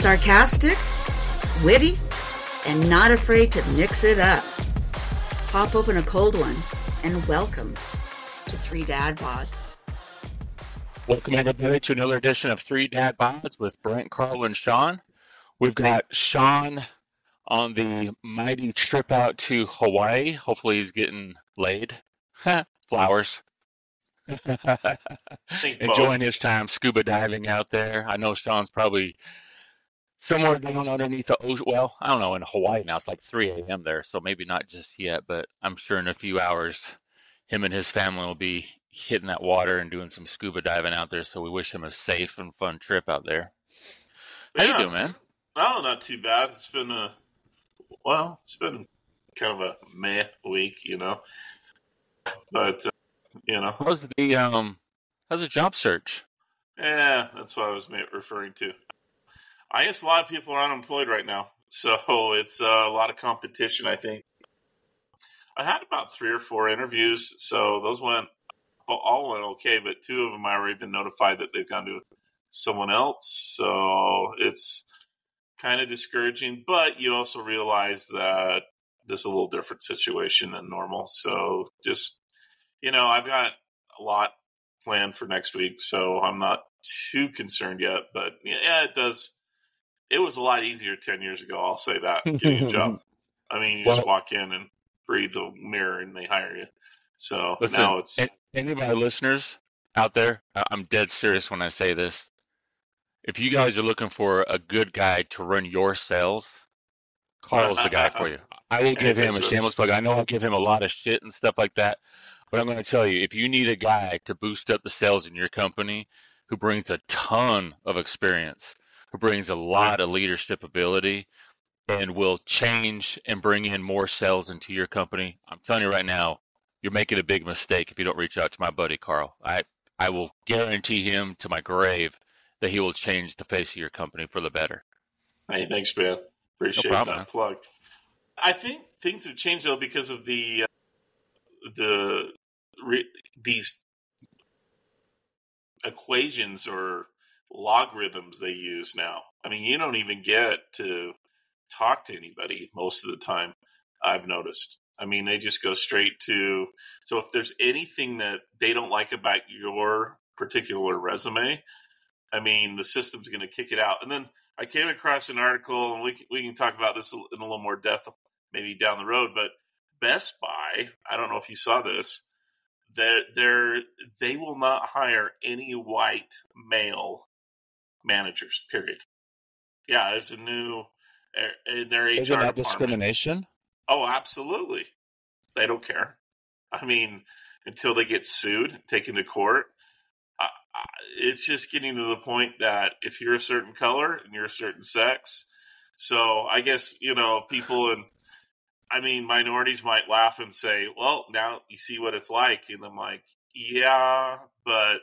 Sarcastic, witty, and not afraid to mix it up. Pop open a cold one and welcome to Three Dad Bods. Welcome everybody to another edition of Three Dad Bods with Brent, Karl, and Sean. We've got Sean on the mighty trip out to Hawaii. Hopefully he's getting laid. Flowers. Enjoying his time scuba diving out there. I know Sean's probably somewhere down underneath the ocean. Well, I don't know. In Hawaii now, it's like 3 a.m. there, so maybe not just yet, but I'm sure in a few hours, him and his family will be hitting that water and doing some scuba diving out there. So we wish him a safe and fun trip out there. How yeah. you doing, man? Oh, not too bad. It's been a well, it's been kind of a meh week, you know. But uh, you know, how's the um, how's the job search? Yeah, that's what I was referring to. I guess a lot of people are unemployed right now, so it's uh, a lot of competition. I think I had about three or four interviews, so those went all went okay, but two of them I already been notified that they've gone to someone else. So it's kind of discouraging, but you also realize that this is a little different situation than normal. So just you know, I've got a lot planned for next week, so I'm not too concerned yet. But yeah, it does. It was a lot easier ten years ago. I'll say that getting a job. I mean, you well, just walk in and breathe the mirror, and they hire you. So listen, now it's any of my listeners out there. I'm dead serious when I say this. If you guys are looking for a good guy to run your sales, Karl's the guy for you. I will give him a shameless plug. I know I'll give him a lot of shit and stuff like that, but I'm going to tell you, if you need a guy to boost up the sales in your company who brings a ton of experience, who brings a lot of leadership ability, and will change and bring in more sales into your company, I'm telling you right now, you're making a big mistake if you don't reach out to my buddy Karl. I I will guarantee him to my grave that he will change the face of your company for the better. Hey, thanks, man. Appreciate no problem, that man. plug. I think things have changed though because of the uh, the re- these equations or logarithms they use now. I mean, you don't even get to talk to anybody most of the time. I've noticed. I mean, they just go straight to. So if there's anything that they don't like about your particular resume, I mean, the system's going to kick it out. And then I came across an article, and we we can talk about this in a little more depth maybe down the road. But Best Buy, I don't know if you saw this, that they're they will not hire any white male managers. Period. Yeah, it's a new in their HR Isn't that discrimination? Oh, absolutely. They don't care. I mean, until they get sued, taken to court. Uh, it's just getting to the point that if you're a certain color and you're a certain sex, so I guess you know people and I mean, minorities might laugh and say, "Well, now you see what it's like," and I'm like, "Yeah, but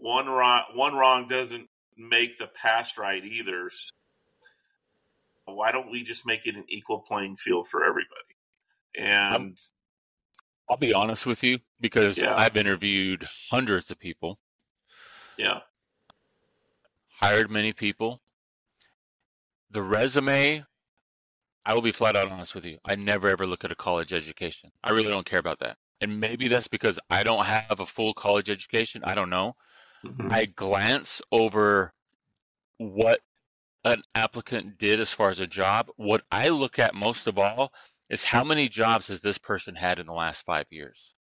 one wrong one wrong doesn't make the past right either." So why don't we just make it an equal playing field for everybody? And I'll be honest with you because yeah. I've interviewed hundreds of people. Yeah. Hired many people. The resume I will be flat out honest with you. I never ever look at a college education. I really don't care about that. And maybe that's because I don't have a full college education. I don't know. Mm-hmm. I glance over what an applicant did as far as a job. What I look at most of all is how many jobs has this person had in the last five years?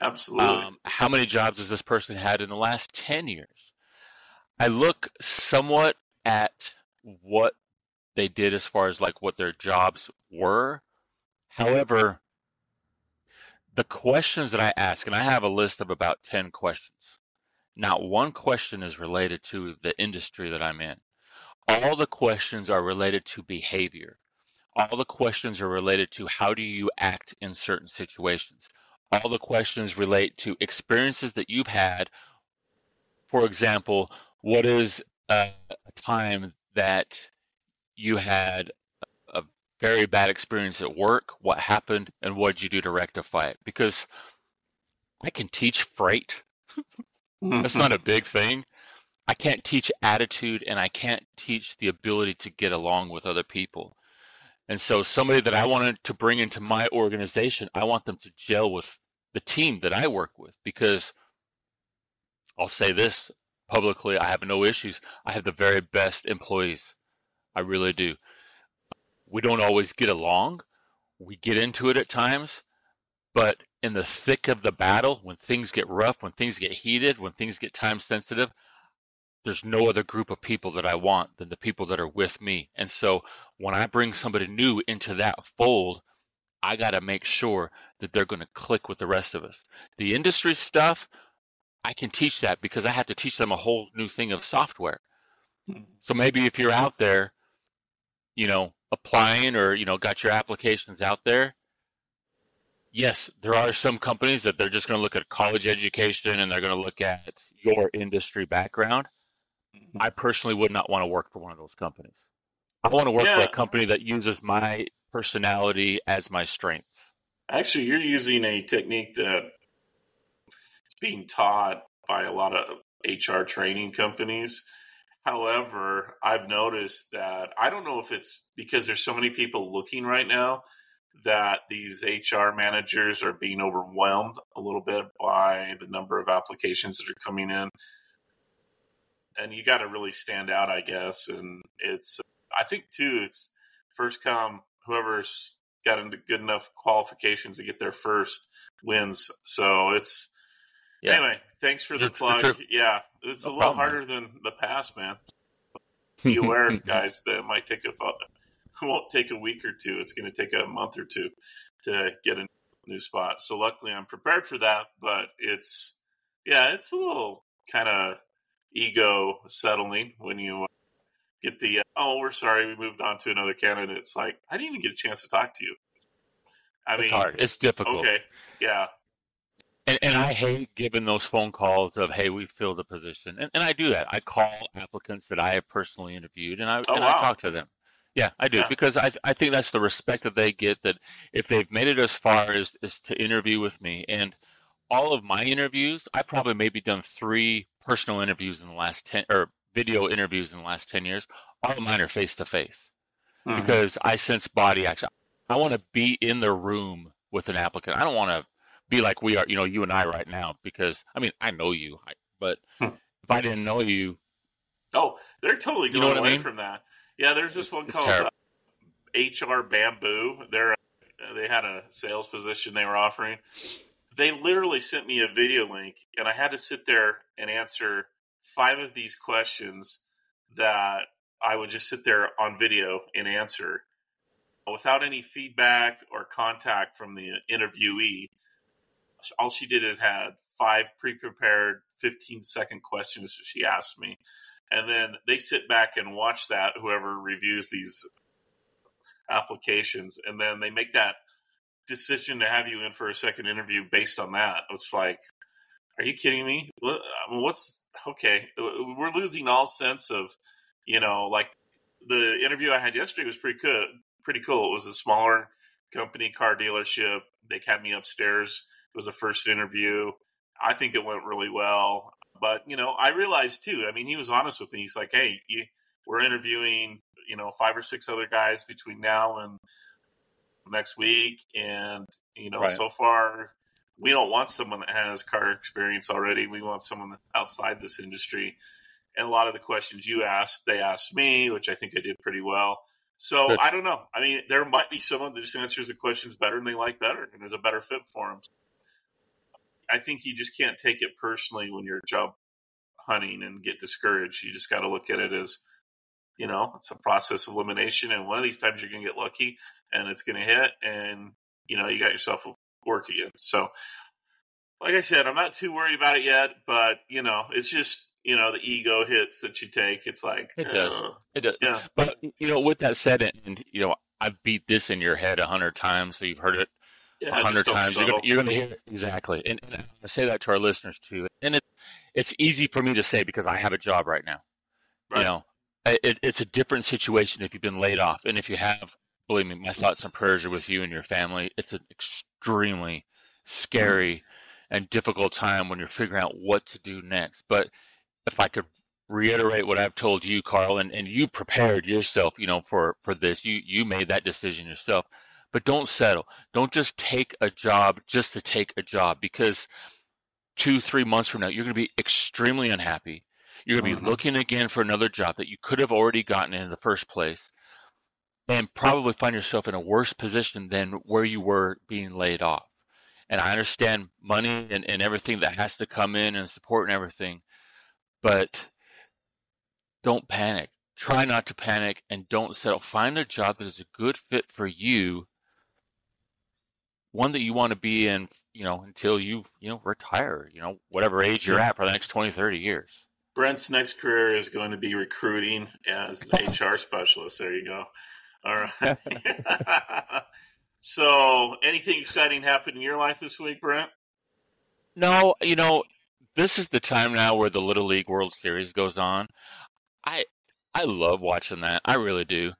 Absolutely. Um, how many jobs has this person had in the last 10 years? I look somewhat at what they did as far as like what their jobs were. However, the questions that I ask, and I have a list of about 10 questions. Not one question is related to the industry that I'm in. All the questions are related to behavior. All the questions are related to how do you act in certain situations. All the questions relate to experiences that you've had. For example, what is a time that you had a very bad experience at work, what happened, and what did you do to rectify it? Because I can teach freight. That's not a big thing. I can't teach attitude and I can't teach the ability to get along with other people. And so somebody that I wanted to bring into my organization, I want them to gel with the team that I work with because I'll say this publicly, I have no issues. I have the very best employees. I really do. We don't always get along. We get into it at times, but in the thick of the battle, when things get rough, when things get heated, when things get time sensitive, there's no other group of people that I want than the people that are with me. And so when I bring somebody new into that fold, I got to make sure that they're going to click with the rest of us. The industry stuff, I can teach that because I have to teach them a whole new thing of software. So maybe if you're out there, you know, applying or, you know, got your applications out there, yes, there are some companies that they're just going to look at college education and they're going to look at your industry background. Mm-hmm. I personally would not want to work for one of those companies. I want to work yeah. for a company that uses my personality as my strengths. Actually, you're using a technique that is being taught by a lot of HR training companies. However, I've noticed that I don't know if it's because there's so many people looking right now that these HR managers are being overwhelmed a little bit by the number of applications that are coming in. And you got to really stand out, I guess. And it's, I think too, it's first come, whoever's got into good enough qualifications to get there first wins. So it's, yeah. anyway, thanks for the it's, plug. It's yeah, it's no a little problem, harder man. than the past, man. Be aware, guys, that it might take a won't take a week or two. It's going to take a month or two to get a new spot. So luckily, I'm prepared for that. But it's yeah, it's a little kind of ego settling when you uh, get the oh, we're sorry, we moved on to another candidate. It's like I didn't even get a chance to talk to you. I mean, it's mean, hard. It's difficult. Okay, yeah. And, and I hate giving those phone calls of, "Hey, we filled the position," and, and I do that. I call applicants that I have personally interviewed, and I oh, and wow. I talk to them. Yeah, I do yeah. because I I think that's the respect that they get that if they've made it as far as, as to interview with me and all of my interviews, I probably maybe done three personal interviews in the last ten or video interviews in the last ten years. All of mine are face to face because I sense body action. I want to be in the room with an applicant. I don't want to be like we are, you know, you and I right now because I mean I know you, but hmm. if I didn't know you, oh, they're totally going you know away I mean? from that. Yeah, there's this it's, one called uh, HR Bamboo. They're uh, they had a sales position they were offering. They literally sent me a video link, and I had to sit there and answer five of these questions that I would just sit there on video and answer without any feedback or contact from the interviewee. All she did is had five pre-prepared 15 second questions she asked me and then they sit back and watch that whoever reviews these applications and then they make that decision to have you in for a second interview based on that. It's like are you kidding me? What's okay we're losing all sense of you know like the interview i had yesterday was pretty good pretty cool. It was a smaller company car dealership. They had me upstairs. It was a first interview. I think it went really well but you know, I realized too. I mean, he was honest with me. He's like, "Hey, you, we're interviewing, you know, five or six other guys between now and next week, and you know, right. so far." We don't want someone that has car experience already. We want someone outside this industry. And a lot of the questions you asked, they asked me, which I think I did pretty well. So Good. I don't know. I mean, there might be someone that just answers the questions better and they like better, and there's a better fit for them. I think you just can't take it personally when you're job hunting and get discouraged. You just got to look at it as, you know, it's a process of elimination. And one of these times you're going to get lucky and it's going to hit and, you know, you got yourself work again. So, like I said, I'm not too worried about it yet, but, you know, it's just, you know, the ego hits that you take. It's like, it does. Uh, it does. Yeah. But, you know, with that said, and, you know, I've beat this in your head a hundred times, so you've heard it a hundred times. You're gonna, you're gonna, hear it exactly, and, and, I say that to our listeners too. And it, it's easy for me to say because I have a job right now. Right. You know, it, it's a different situation if you've been laid off, and if you have, believe me, my thoughts and prayers are with you and your family. It's an extremely scary mm-hmm. and difficult time when you're figuring out what to do next. But if I could reiterate what I've told you, Karl, and, and you prepared yourself, you know, for, for this. You you made that decision yourself. But don't settle. Don't just take a job just to take a job because two, three months from now, you're going to be extremely unhappy. You're going to be mm-hmm. looking again for another job that you could have already gotten in the first place and probably find yourself in a worse position than where you were being laid off. And I understand money and, and everything that has to come in and support and everything, but don't panic. Try not to panic and don't settle. Find a job that is a good fit for you, one that you want to be in, you know, until you, you know, retire, you know, whatever age you're at for the next 20, 30 years. Brent's next career is going to be recruiting as an HR specialist. There you go. All right. so, anything exciting happened in your life this week, Brent? No, you know, this is the time now where the Little League World Series goes on. I I love watching that. I really do.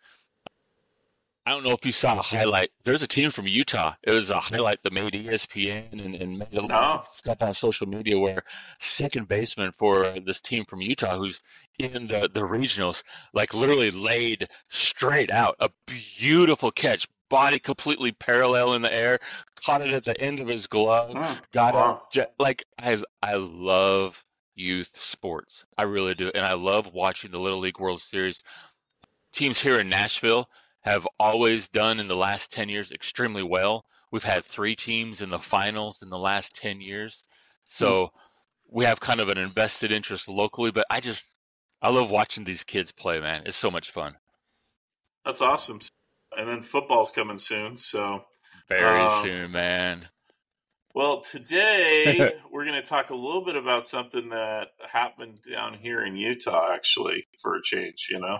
I don't know if you saw a highlight. There's a team from Utah. It was a highlight that made ESPN and, and made a lot of oh. stuff on social media where second baseman for this team from Utah, who's in the, the regionals, like literally laid straight out. A beautiful catch, body completely parallel in the air, caught it at the end of his glove, hmm. got wow. it. Like I, I love youth sports. I really do, and I love watching the Little League World Series. Teams here in Nashville have always done in the last 10 years extremely well. We've had three teams in the finals in the last 10 years. So hmm. we have kind of an invested interest locally, but I just, I love watching these kids play, man. It's so much fun. That's awesome. And then football's coming soon. So very um, soon, man. Well, today we're going to talk a little bit about something that happened down here in Utah, actually, for a change, you know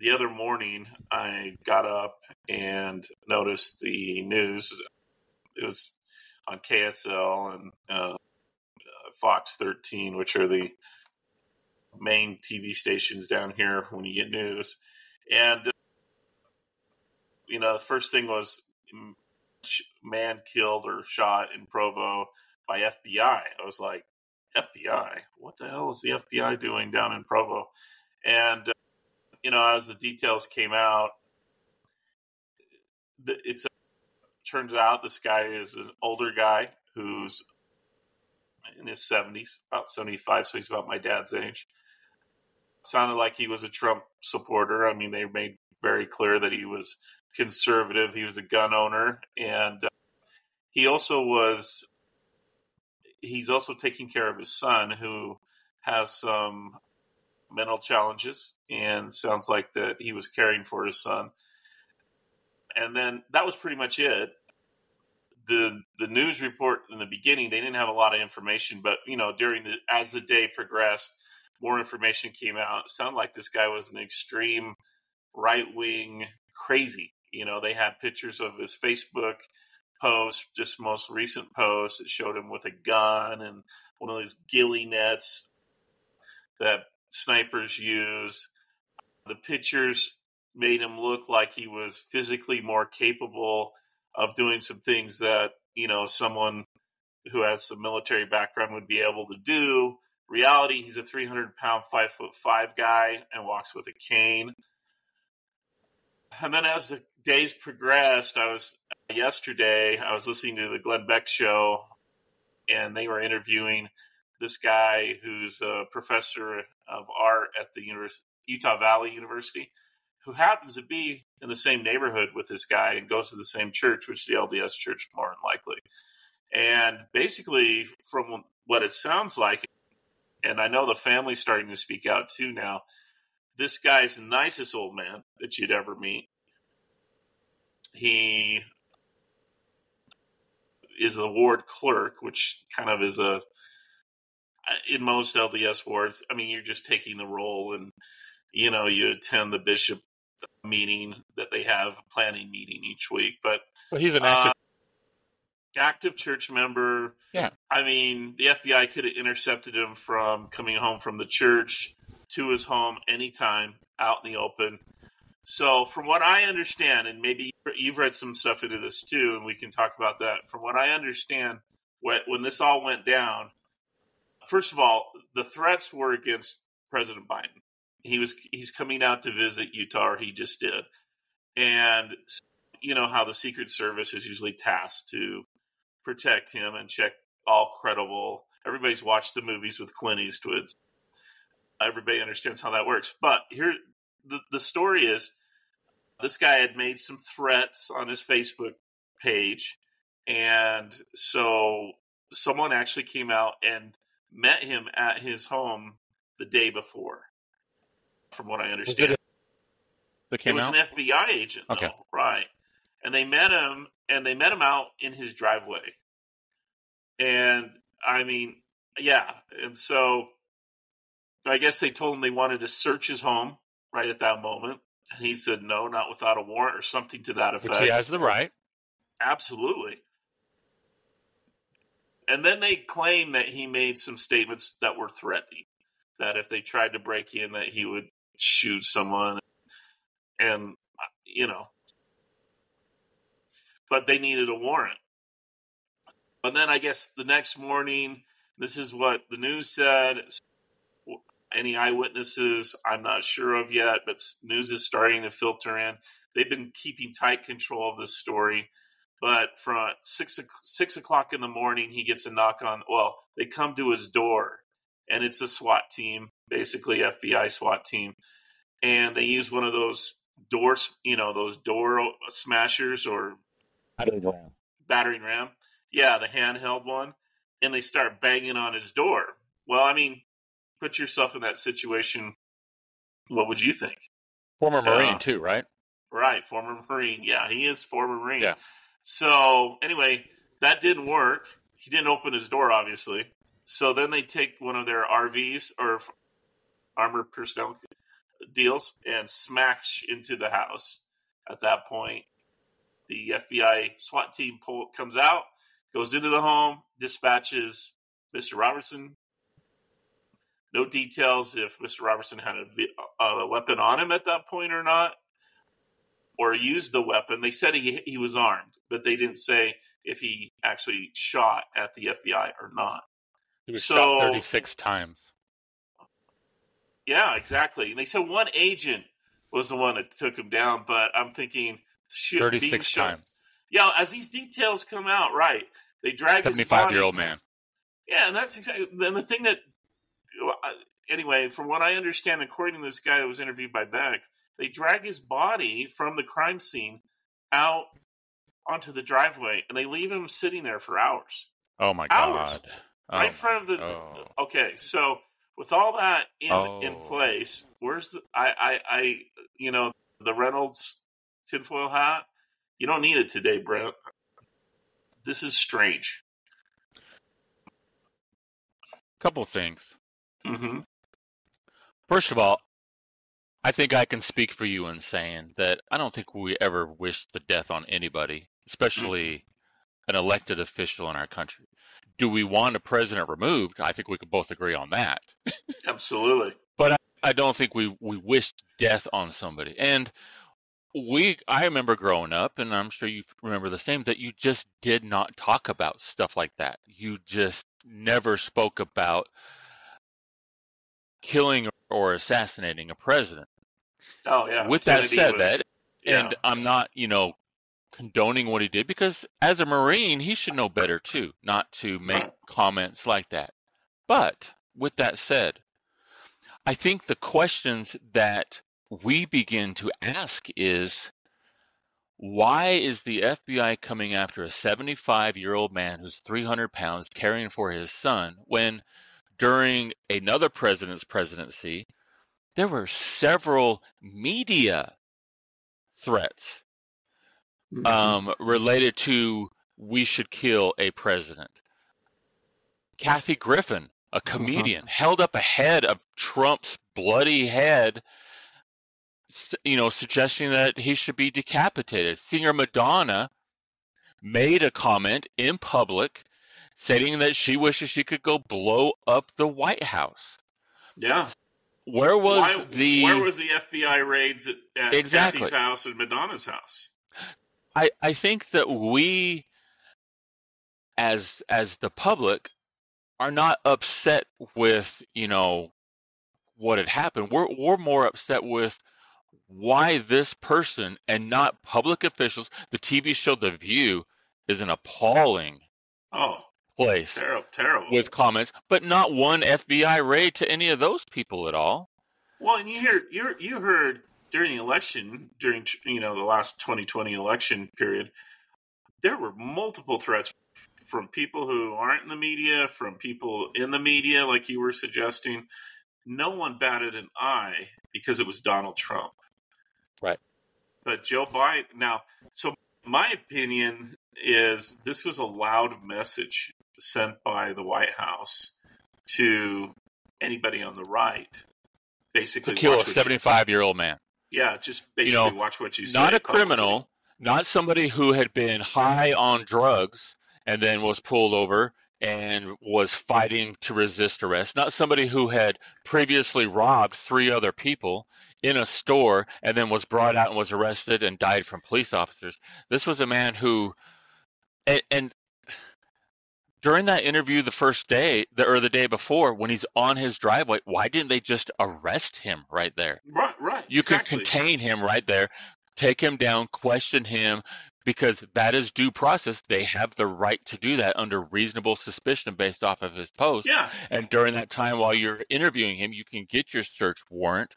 the other morning, I got up and noticed the news. It was on KSL and uh, Fox 13, which are the main TV stations down here when you get news. And, uh, you know, the first thing was man killed or shot in Provo by FBI. I was like, FBI? What the hell is the FBI doing down in Provo? And uh, you know, as the details came out, it's turns out this guy is an older guy who's in his 70s, about 75, so he's about my dad's age. Sounded like he was a Trump supporter. I mean, they made very clear that he was conservative. He was a gun owner, and uh, he also was. He's also taking care of his son, who has some mental challenges and sounds like that he was caring for his son. And then that was pretty much it. The the news report in the beginning they didn't have a lot of information, but you know during the as the day progressed, more information came out. It sounded like this guy was an extreme right wing crazy. You know they had pictures of his Facebook post, just most recent post that showed him with a gun and one of those ghillie nets that snipers use. The pictures made him look like he was physically more capable of doing some things that, you know, someone who has some military background would be able to do. Reality, he's a 300 pound, five foot five guy and walks with a cane. And then as the days progressed, I was yesterday, I was listening to the Glenn Beck show and they were interviewing this guy who's a professor of art at the Utah Valley University, who happens to be in the same neighborhood with this guy and goes to the same church, which is the LDS church more than likely. And basically, from what it sounds like, and I know the family's starting to speak out too now, this guy's the nicest old man that you'd ever meet. He is a ward clerk, which kind of is a in most LDS wards, I mean, you're just taking the role and, you know, you attend the bishop meeting that they have, a planning meeting each week. But well, he's an active. Uh, active church member. Yeah. I mean, the FBI could have intercepted him from coming home from the church to his home anytime out in the open. So, from what I understand, and maybe you've read some stuff into this too, and we can talk about that. From what I understand, when this all went down, first of all, the threats were against President Biden. He was he's coming out to visit Utah. he just did, and you know how the Secret Service is usually tasked to protect him and check all credible. Everybody's watched the movies with Clint Eastwood. Everybody understands how that works. But here, the, the story is this guy had made some threats on his Facebook page. And so someone actually came out and met him at his home the day before, from what I understand. It, it was out? an FBI agent, though, right? And they met him, and they met him out in his driveway. And I mean, yeah. And so I guess they told him they wanted to search his home right at that moment. And he said, no, not without a warrant or something to that effect. Which he has the right. Absolutely. And then they claim that he made some statements that were threatening, that if they tried to break in, that he would shoot someone. And, uh, you know, but they needed a warrant. But then I guess the next morning, this is what the news said. Any eyewitnesses, I'm not sure of yet, but news is starting to filter in. They've been keeping tight control of this story. But from six six o'clock in the morning, he gets a knock on. Well, they come to his door, and it's a SWAT team, basically FBI SWAT team, and they use one of those doors, you know, those door smashers or battering ram. Battering ram, yeah, the handheld one, and they start banging on his door. Well, I mean, put yourself in that situation. What would you think? Former Marine uh, too, right? Right, former Marine. Yeah, he is former Marine. Yeah. So anyway, that didn't work. He didn't open his door, obviously. So then they take one of their RVs or armored personnel deals and smash into the house. At that point, the FBI SWAT team pull, comes out, goes into the home, dispatches Mr. Robertson. No details if Mr. Robertson had a, a weapon on him at that point or not, or used the weapon. They said he, he was armed, but they didn't say if he actually shot at the FBI or not. He was so, shot 36 times. Yeah, exactly. And they said one agent was the one that took him down, but I'm thinking shit, 36 times. Yeah, as these details come out, right? They drag 75 year old man. Yeah, and that's exactly. Then the thing that, anyway, from what I understand, according to this guy that was interviewed by Beck, they drag his body from the crime scene out onto the driveway, and they leave him sitting there for hours. Oh my hours, god! Oh right in front of the. Oh. Okay, so with all that in oh. in place, where's the? I I I you know the Reynolds tinfoil hat. You don't need it today, Brent. This is strange. Couple things. Mm-hmm. First of all, I think I can speak for you in saying that I don't think we ever wish the death on anybody, especially mm-hmm. an elected official in our country. Do we want a president removed? I think we could both agree on that. Absolutely. but I, I don't think we, we wish death on somebody. And we I remember growing up, and I'm sure you remember the same, that you just did not talk about stuff like that. You just never spoke about killing or assassinating a president. Oh yeah. With Kennedy that said, was, that yeah. and I'm not, you know, condoning what he did because as a Marine, he should know better too, not to make comments like that. But with that said, I think the questions that we begin to ask is why is the FBI coming after a 75 year old man who's 300 pounds caring for his son when during another president's presidency, there were several media threats Mm-hmm. um, related to we should kill a president. Kathy Griffin, a Uh-huh. comedian, held up a head of Trump's bloody head, you know, suggesting that he should be decapitated. Singer Madonna made a comment in public stating that she wishes she could go blow up the White House. yeah. Where was Why, the where was the FBI raids at, at Exactly. Kathy's house and Madonna's house? I, I think that we as as the public are not upset with you know what had happened. We're we're more upset with why this person and not public officials. The TV show The View is an appalling Oh, place terrible, terrible. with comments, but not one FBI raid to any of those people at all. Well, and you heard you you heard during the election, during you know the last 2020 election period, there were multiple threats from people who aren't in the media, from people in the media, like you were suggesting. No one batted an eye because it was Donald Trump. Right. But Joe Biden now, so my opinion is this was a loud message sent by the White House to anybody on the right. Basically, To kill a 75 year old man. yeah, just You basically know, watch what you say. Not a publicly. criminal, not somebody who had been high on drugs and then was pulled over and was fighting to resist arrest, not somebody who had previously robbed three other people in a store and then was brought out and was arrested and died from police officers. This was a man who, and, and during that interview the first day, the, or the day before, when he's on his driveway, why didn't they just arrest him right there? Right, right. You exactly. can contain him right there, take him down, question him, because that is due process. They have the right to do that under reasonable suspicion based off of his post. Yeah, And during that time while you're interviewing him, you can get your search warrant.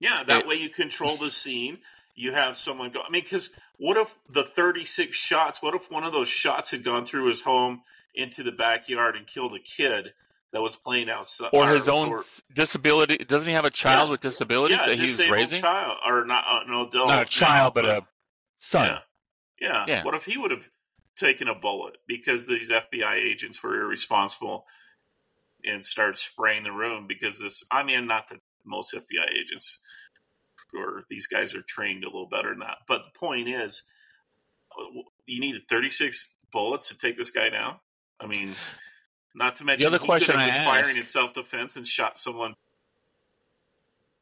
yeah. That It- way you control the scene. You have someone go. I mean, because what if the 36 shots? What if one of those shots had gone through his home into the backyard and killed a kid that was playing outside, Or his own or- disability. Doesn't he have a child Yeah. with disabilities yeah, that he's disabled raising? child or not uh, an adult, Not a child, now, but a son. Yeah. yeah. Yeah. What if he would have taken a bullet because these FBI agents were irresponsible and started spraying the room because this? I mean, not that most FBI agents or these guys are trained a little better than that, but the point is, uh, you needed 36 bullets to take this guy down. I mean, not to mention the other he question I firing in self defense and shot someone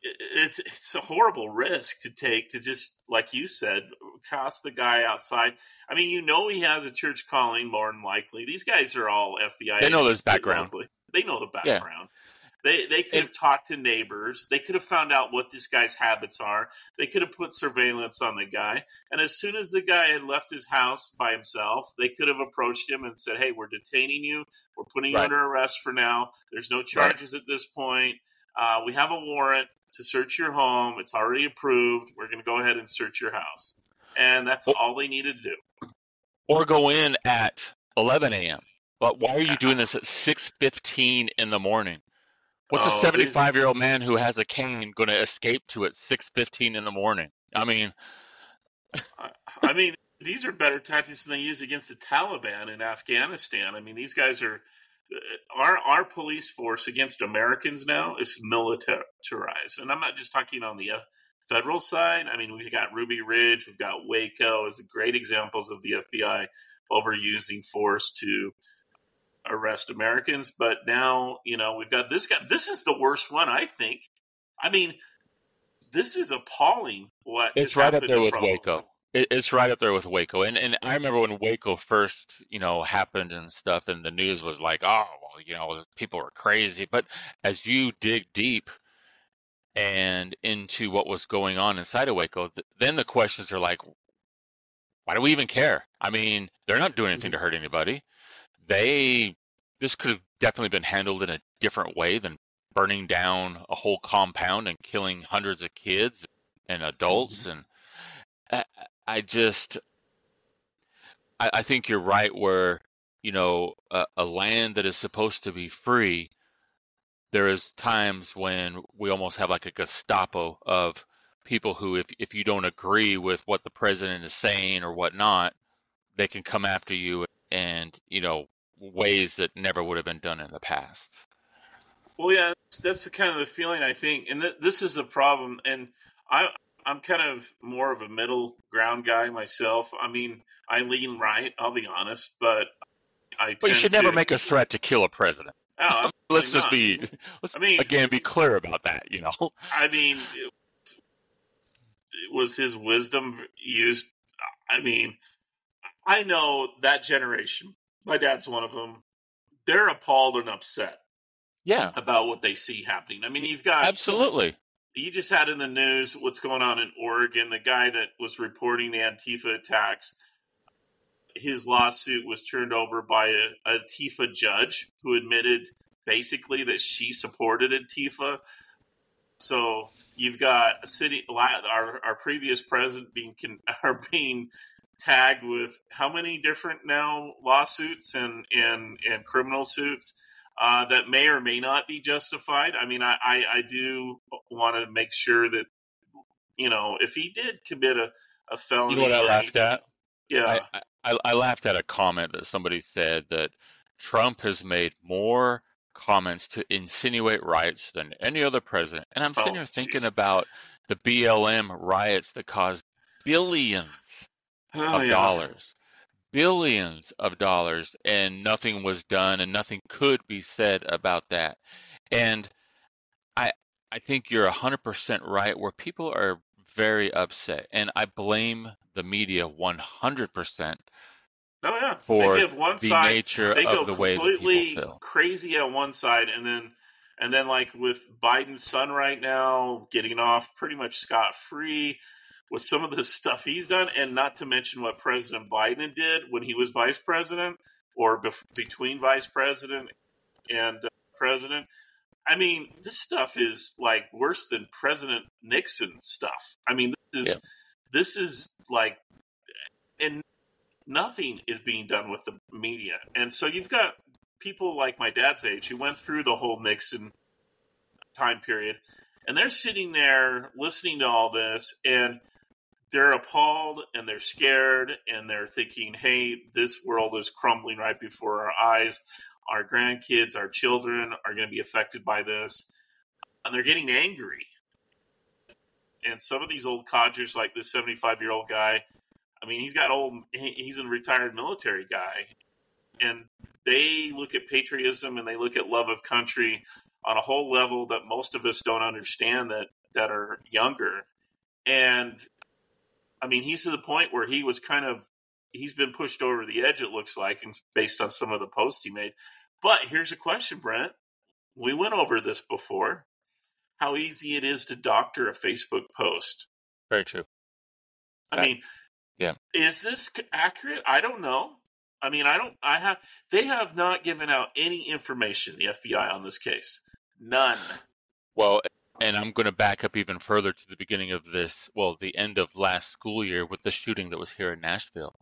it's it's a horrible risk to take to just like you said cast the guy outside. I mean, you know he has a church calling more than likely. These guys are all FBI. They know his background. locally. They know the Yeah. They they could have talked to neighbors. They could have found out what this guy's habits are. They could have put surveillance on the guy. And as soon as the guy had left his house by himself, they could have approached him and said, "Hey, we're detaining you. We're putting you under arrest for now. There's no charges at this point. Uh, we have a warrant to search your home. It's already approved. We're going to go ahead and search your house." And that's Well- all they needed to do. Or go in at 11 a.m. But why are you doing this at 6:15 in the morning? What's Oh, a 75 year old man who has a cane going to escape to at 6:15 in the morning? I mean, I mean, these are better tactics than they use against the Taliban in Afghanistan. I mean, these guys are our our police force against Americans now is militarized, and I'm not just talking on the uh, federal side. I mean, we've got Ruby Ridge, we've got Waco as great examples of the FBI overusing force to arrest Americans. But now, you know, we've got this guy. This is the worst one, I think. I mean, this is appalling. What it's right up there with Provo. Waco. It's right up there with Waco. And and I remember when Waco first, you know, happened and stuff, and the news was like, oh, well, you know, people are crazy. But as you dig deep and into what was going on inside of Waco, th- then the questions are like, why do we even care? I mean, they're not doing anything mm-hmm. to hurt anybody. They this could have definitely been handled in a different way than burning down a whole compound and killing hundreds of kids and adults. Mm-hmm. And I, I just I, I think you're right where you know a, a land that is supposed to be free there is times when we almost have like a Gestapo of people who if if you don't agree with what the president is saying or whatnot they can come after you and you know ways that never would have been done in the past Well, yeah, that's, that's the kind of the feeling I think, and th- this is the problem. And I, I'm kind of more of a middle ground guy myself. I mean, I lean right. I'll be honest, but I. but you should never to- make a threat to kill a president Oh, let's just not. be let's I mean, again be clear about that you know I mean, it was, it was his wisdom used. I mean, I know that generation. My dad's one of them. they're appalled and upset Yeah, about what they see happening. I mean, you've got absolutely. you just had in the news what's going on in Oregon. The guy that was reporting the Antifa attacks, his lawsuit was turned over by a, a Antifa judge who admitted basically that she supported Antifa. So you've got a city, our our previous president being are being tagged with how many different now lawsuits and and and criminal suits uh, that may or may not be justified. I mean, I, I, I do want to make sure that, you know, if he did commit a, a felony. You know what I laughed at? Yeah. I, I, I laughed at a comment that somebody said that Trump has made more comments to insinuate riots than any other president. And I'm sitting Oh, here thinking geez. about the BLM riots that caused billions Oh, of yeah. dollars, billions of dollars, and nothing was done, and nothing could be said about that. And I I think you're hundred percent right. Where people are very upset, and I blame the media one hundred percent Oh, yeah. for they give one the side, nature they go of the way completely people feel. crazy on one side, and then and then like with Biden's son right now getting off pretty much scot free with some of the stuff he's done, and not to mention what President Biden did when he was vice president or bef- between vice president and uh, president. I mean, this stuff is like worse than President Nixon stuff. I mean, this is Yeah. this is like, and nothing is being done with the media. And so you've got people like my dad's age who went through the whole Nixon time period, and they're sitting there listening to all this, and they're appalled and they're scared and they're thinking, hey, this world is crumbling right before our eyes. Our grandkids, our children are going to be affected by this. And they're getting angry. And some of these old codgers, like this 75 year old guy, I mean, he's got old, he's a retired military guy. And they look at patriotism and they look at love of country on a whole level that most of us don't understand that, that are younger. And I mean, he's to the point where he was kind of, he's been pushed over the edge, it looks like, and based on some of the posts he made. But here's a question, Brent. We went over this before how easy it is to doctor a Facebook post. Very true. I Right. mean, Yeah. is this accurate? I don't know. I mean, I don't, I have, they have not given out any information, the FBI, on this case. None. Well, and I'm going to back up even further to the beginning of this, well, the end of last school year with the shooting that was here in Nashville.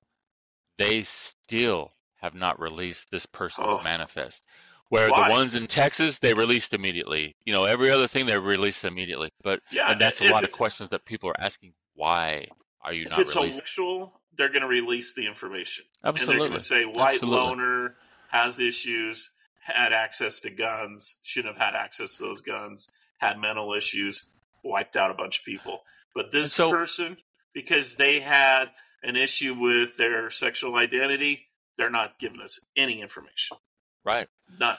They still have not released this person's Oh. manifest. Where Why? the ones in Texas, they released immediately. You know, every other thing they released immediately. But Yeah. and that's a lot of questions that people are asking. Why are you not? If it's releasing? they're going to release the information. Absolutely. And they're going to say white Absolutely. loner has issues, had access to guns, shouldn't have had access to those guns, had mental issues, wiped out a bunch of people. But this So- person, because they had an issue with their sexual identity, they're not giving us any information. Right. None.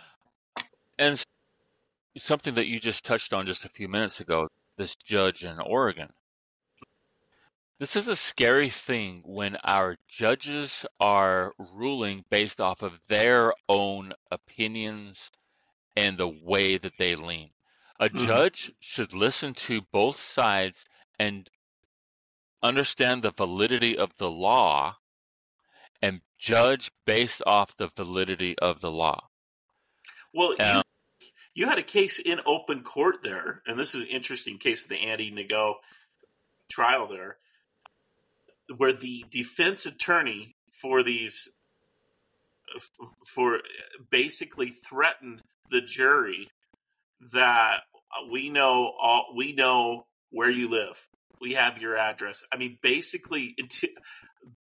And something that you just touched on just a few minutes ago, this judge in Oregon. This is a scary thing when our judges are ruling based off of their own opinions and the way that they lean. A Mhm. judge should listen to both sides and understand the validity of the law and judge based off the validity of the law. Well, you, Um, you had a case in open court there, and this is an interesting case of the Andy Ngo trial there, where the defense attorney for these for basically threatened the jury that we know all we know where you live we have your address i mean basically inti-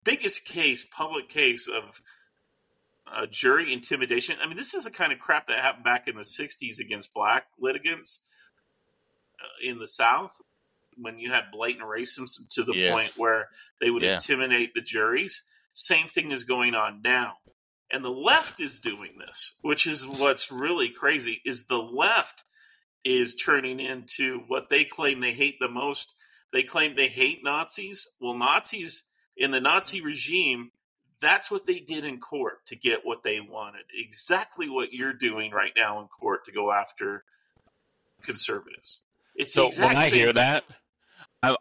biggest case public case of uh, jury intimidation i mean this is the kind of crap that happened back in the 60s against black litigants uh, in the south when you had blatant racism to the Yes. point where they would Yeah. intimidate the juries same thing is going on now and the left is doing this which is what's really crazy is the left is turning into what they claim they hate the most they claim they hate nazis well nazis in the nazi mm-hmm. regime That's what they did in court to get what they wanted. Exactly what you're doing right now in court to go after conservatives. It's So the exact when I hear thing. that,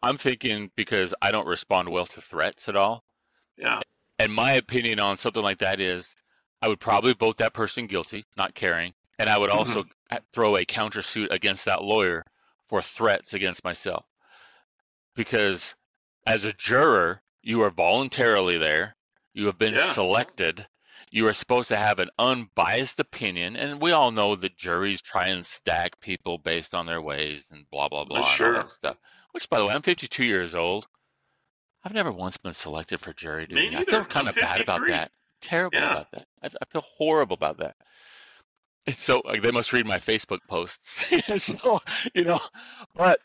I'm thinking because I don't respond well to threats at all. yeah, And my opinion on something like that is I would probably vote that person guilty, not caring. And I would also Mm-hmm. throw a countersuit against that lawyer for threats against myself. Because as a juror, you are voluntarily there, you have been Yeah. selected. You are supposed to have an unbiased opinion, and we all know that juries try and stack people based on their ways and blah blah blah and sure. stuff. Which, by the way, I'm 52 years old. I've never once been selected for jury duty. I feel kind of bad about that. Terrible Yeah. about that. I, I feel horrible about that. So like they must read my Facebook posts. so you know, but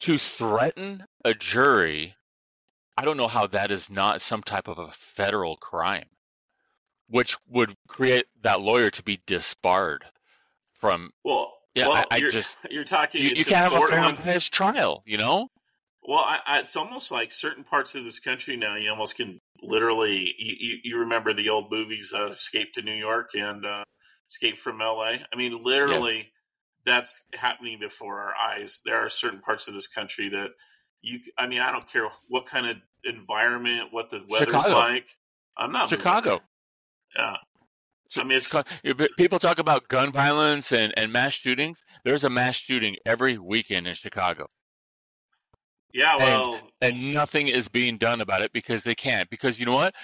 to threaten a jury, I don't know how that is not some type of a federal crime, which would create that lawyer to be disbarred from. Well, Yeah, well, I- I you're, just- you're talking. You, you can't have a fair and unbiased trial, you know. Well, I, I, it's almost like certain parts of this country now. You almost can literally. You, you, you remember the old movies, uh, Escape to New York and uh, Escape from L.A. I mean, literally, that's happening before our eyes. There are certain parts of this country that you. I mean, I don't care what kind of environment, what the weather's Chicago. like. I'm not Chicago. Yeah, I mean, it's- Chica- you- but people talk about gun violence and, and mass shootings. There's a mass shooting every weekend in Chicago. yeah. Well, and nothing is being done about it because they can't. Because you know what?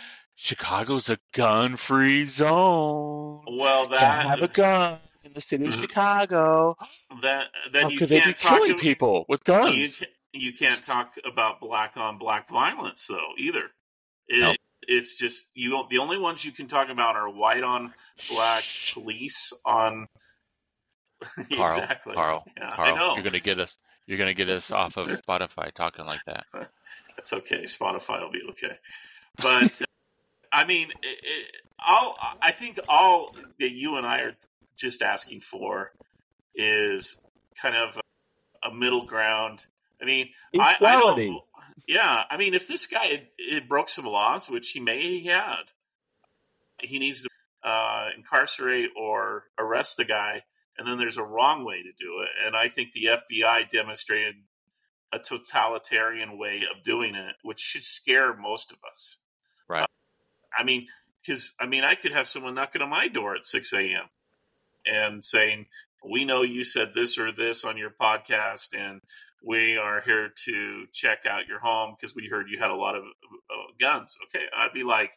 Chicago's a gun-free zone. well, Can't that have a gun in the city of mm-hmm. Chicago. that then How you could they be can't talk. killing ab- people with You guns? can't, you can't talk about black on black violence though either. It, No. It's just you. don't- The only ones you can talk about are white on black police on. Karl, exactly. Karl, Yeah, Karl, I know. you're gonna get us. You're gonna get us off of Spotify talking like that. That's okay. Spotify will be okay. But I mean, it, it, all I think all that you and I are just asking for is kind of a, middle ground. I mean, I, I don't. Yeah, I mean, if this guy had, had broke some laws, which he may he had, he needs to uh, incarcerate or arrest the guy, and then there's a wrong way to do it. And I think the FBI demonstrated a totalitarian way of doing it, which should scare most of us. Right. Uh, I mean, because I mean, I could have someone knocking on my door at six a.m. and saying, "We know you said this or this on your podcast, and we are here to check out your home because we heard you had a lot of uh, guns." Okay, I'd be like,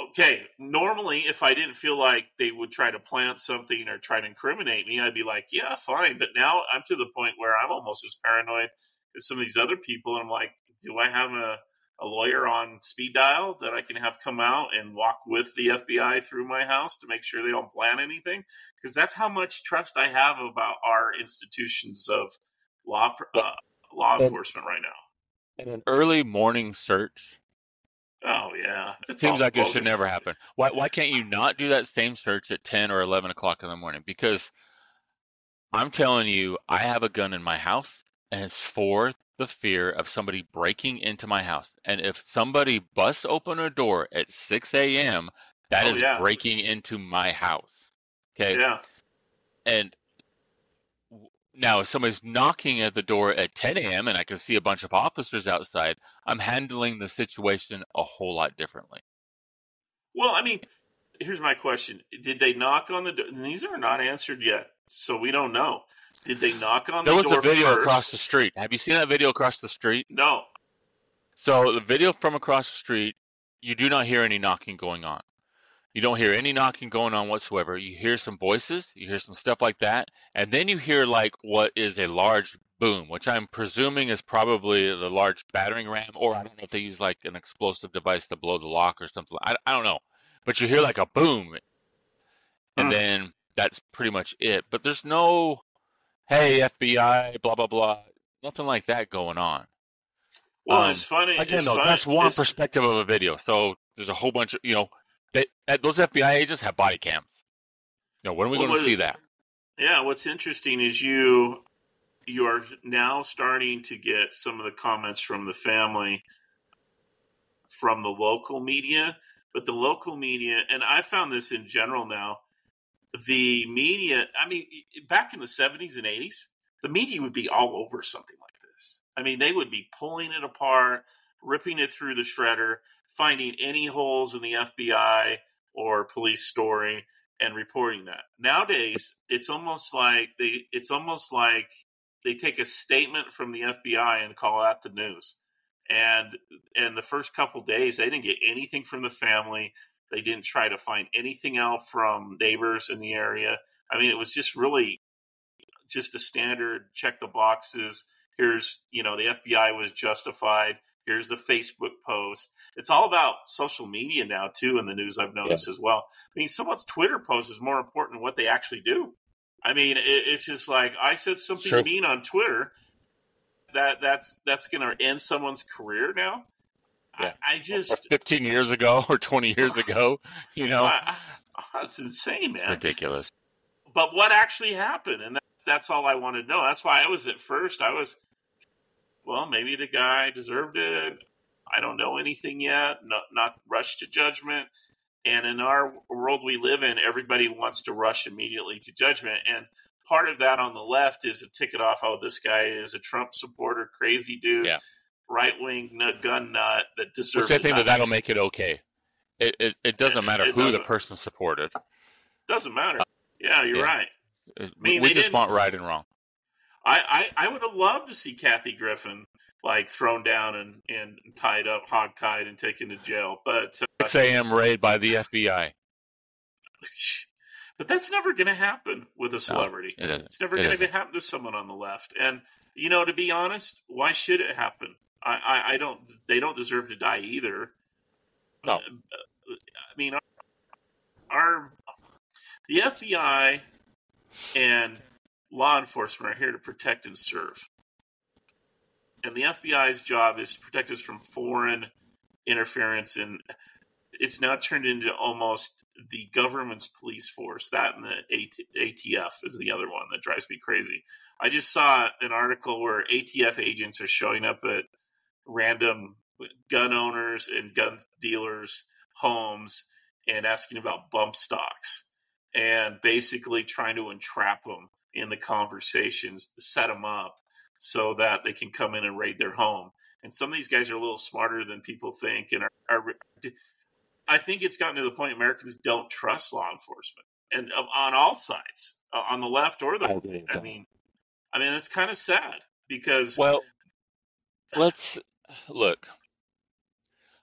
okay. Normally, if I didn't feel like they would try to plant something or try to incriminate me, I'd be like, yeah, fine. But now I'm to the point where I'm almost as paranoid as some of these other people. And I'm like, do I have a, a lawyer on speed dial that I can have come out and walk with the FBI through my house to make sure they don't plan anything? Because that's how much trust I have about our institutions of law uh, law And- enforcement right now. And an early morning search Oh yeah, it seems like it should never happen. Why why can't you not do that same search at ten or eleven o'clock in the morning? Because I'm telling you, I have a gun in my house, and it's for the fear of somebody breaking into my house. And if somebody busts open a door at six a.m., that Oh, is yeah. breaking into my house. Okay, Yeah, and now if somebody's knocking at the door at 10 a.m. and I can see a bunch of officers outside, I'm handling the situation a whole lot differently. Well, I mean, here's my question: Did they knock on the door? And these are not answered yet, so we don't know. Did they knock on There the door? There was a video first? across the street. Have you seen that video across the street? No. So the video from across the street, you do not hear any knocking going on. You don't hear any knocking going on whatsoever. You hear some voices, you hear some stuff like that, and then you hear like what is a large boom, which I'm presuming is probably the large battering ram, or I don't know if they use like an explosive device to blow the lock or something. I, I don't know, but you hear like a boom, and Hmm. then that's pretty much it. But there's no, hey FBI, blah blah blah, nothing like that going on. Well, Um, it's funny. Again, it's though, funny. that's one it's- perspective of a video. So there's a whole bunch of, you know, they, those FBI agents have body cams. You know, when are we Well, going to see that? Yeah, what's interesting is you you are now starting to get some of the comments from the family from the local media, but the local media, and I found this in general now, the media, I mean, back in the 70s and 80s, the media would be all over something like this. I mean, they would be pulling it apart, ripping it through the shredder, finding any holes in the FBI or police story and reporting that. Nowadays, it's almost like they it's almost like they take a statement from the FBI and call out the news. And and the first couple days they didn't get anything from the family. They didn't try to find anything out from neighbors in the area. I mean, it was just really just a standard check the boxes. Here's, you know, the FBI was justified. Here's the Facebook post. It's all about social media now, too, in the news I've noticed yeah. as well. I mean, someone's Twitter post is more important than what they actually do. I mean, it, it's just like I said something sure. mean on Twitter that that's that's going to end someone's career now. Yeah. I, I, just or 15 years ago or 20 years ago, you know, I, oh, that's insane, man. Ridiculous. But what actually happened, and that's, that's all I wanted to know. That's why I was at first. I was, well, maybe the guy deserved it. I don't know anything yet. Not, not rush to judgment. And in our world we live in, everybody wants to rush immediately to judgment. And part of that on the left is a ticket off. Oh, this guy is a Trump supporter, crazy dude, yeah. right wing nut, gun nut that deserves. Which I think that that'll make it okay. It it, it doesn't matter it, it who doesn't. the person supported. Doesn't matter. Yeah, you're yeah. right. I mean, we just want right and wrong. I, I, I would have loved to see Kathy Griffin like thrown down and, and tied up, hog tied, and taken to jail. But uh, 6 a.m. raid by the FBI. But that's never going to happen with a celebrity. No, it it's never going to happen to someone on the left. And you know, to be honest, why should it happen? I, I, I don't. They don't deserve to die either. No. Uh, I mean, our, our the FBI and law enforcement are here to protect and serve and the FBI's job is to protect us from foreign interference, and it's now turned into almost the government's police force. That and the ATF is the other one that drives me crazy. I just saw an article where ATF agents are showing up at random gun owners and gun dealers' homes and asking about bump stocks and basically trying to entrap them in the conversations to set them up so that they can come in and raid their home. And some of these guys are a little smarter than people think, and are, are I think it's gotten to the point Americans don't trust law enforcement, and um, on all sides, uh, on the left or the. I, I mean, I mean, it's kind of sad because. Well, let's look.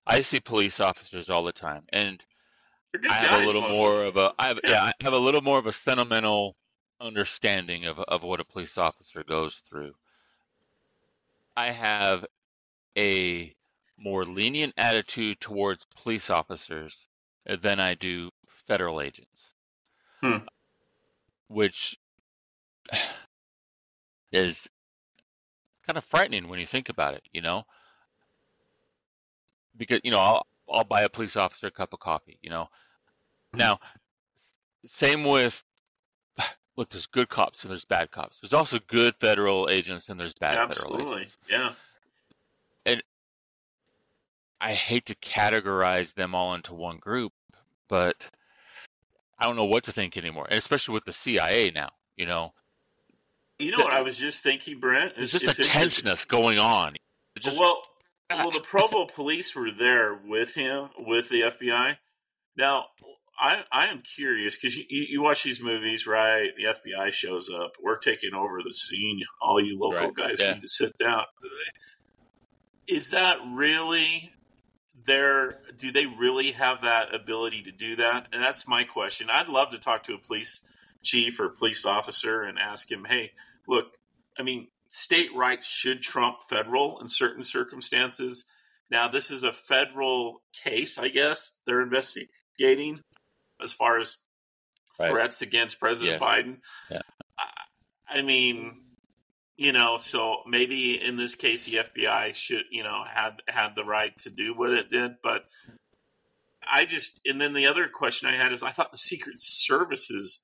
I see police officers all the time, and I have a little more of a. I have, yeah. yeah, I have a little more of a sentimental understanding of of what a police officer goes through. I have a more lenient attitude towards police officers than I do federal agents. Hmm. Which is kind of frightening when you think about it, you know? Because, you know, I'll, I'll buy a police officer a cup of coffee, you know? Hmm. Now, same with look, there's good cops and there's bad cops. There's also good federal agents and there's bad Absolutely. federal agents. Yeah. I hate to categorize them all into one group, but I don't know what to think anymore. And especially with the CIA now, you know. You know the, what I was just thinking, Brent? There's just a tenseness going on. Just, well, ah. well, the Provo police were there with him, with the FBI. Now, I, I am curious because you, you, watch these movies, right? The FBI shows up. We're taking over the scene. All you local right. guys yeah. need to sit down. Is that really there? Do they really have that ability to do that? And that's my question. I'd love to talk to a police chief or police officer and ask him, hey, look, I mean, state rights should trump federal in certain circumstances. Now, this is a federal case, I guess, they're investigating as far as right. threats against President yes. Biden. Yeah. I, I mean, you know, so maybe in this case the FBI should, you know, had had the right to do what it did, but I just and then the other question I had is I thought the Secret Service's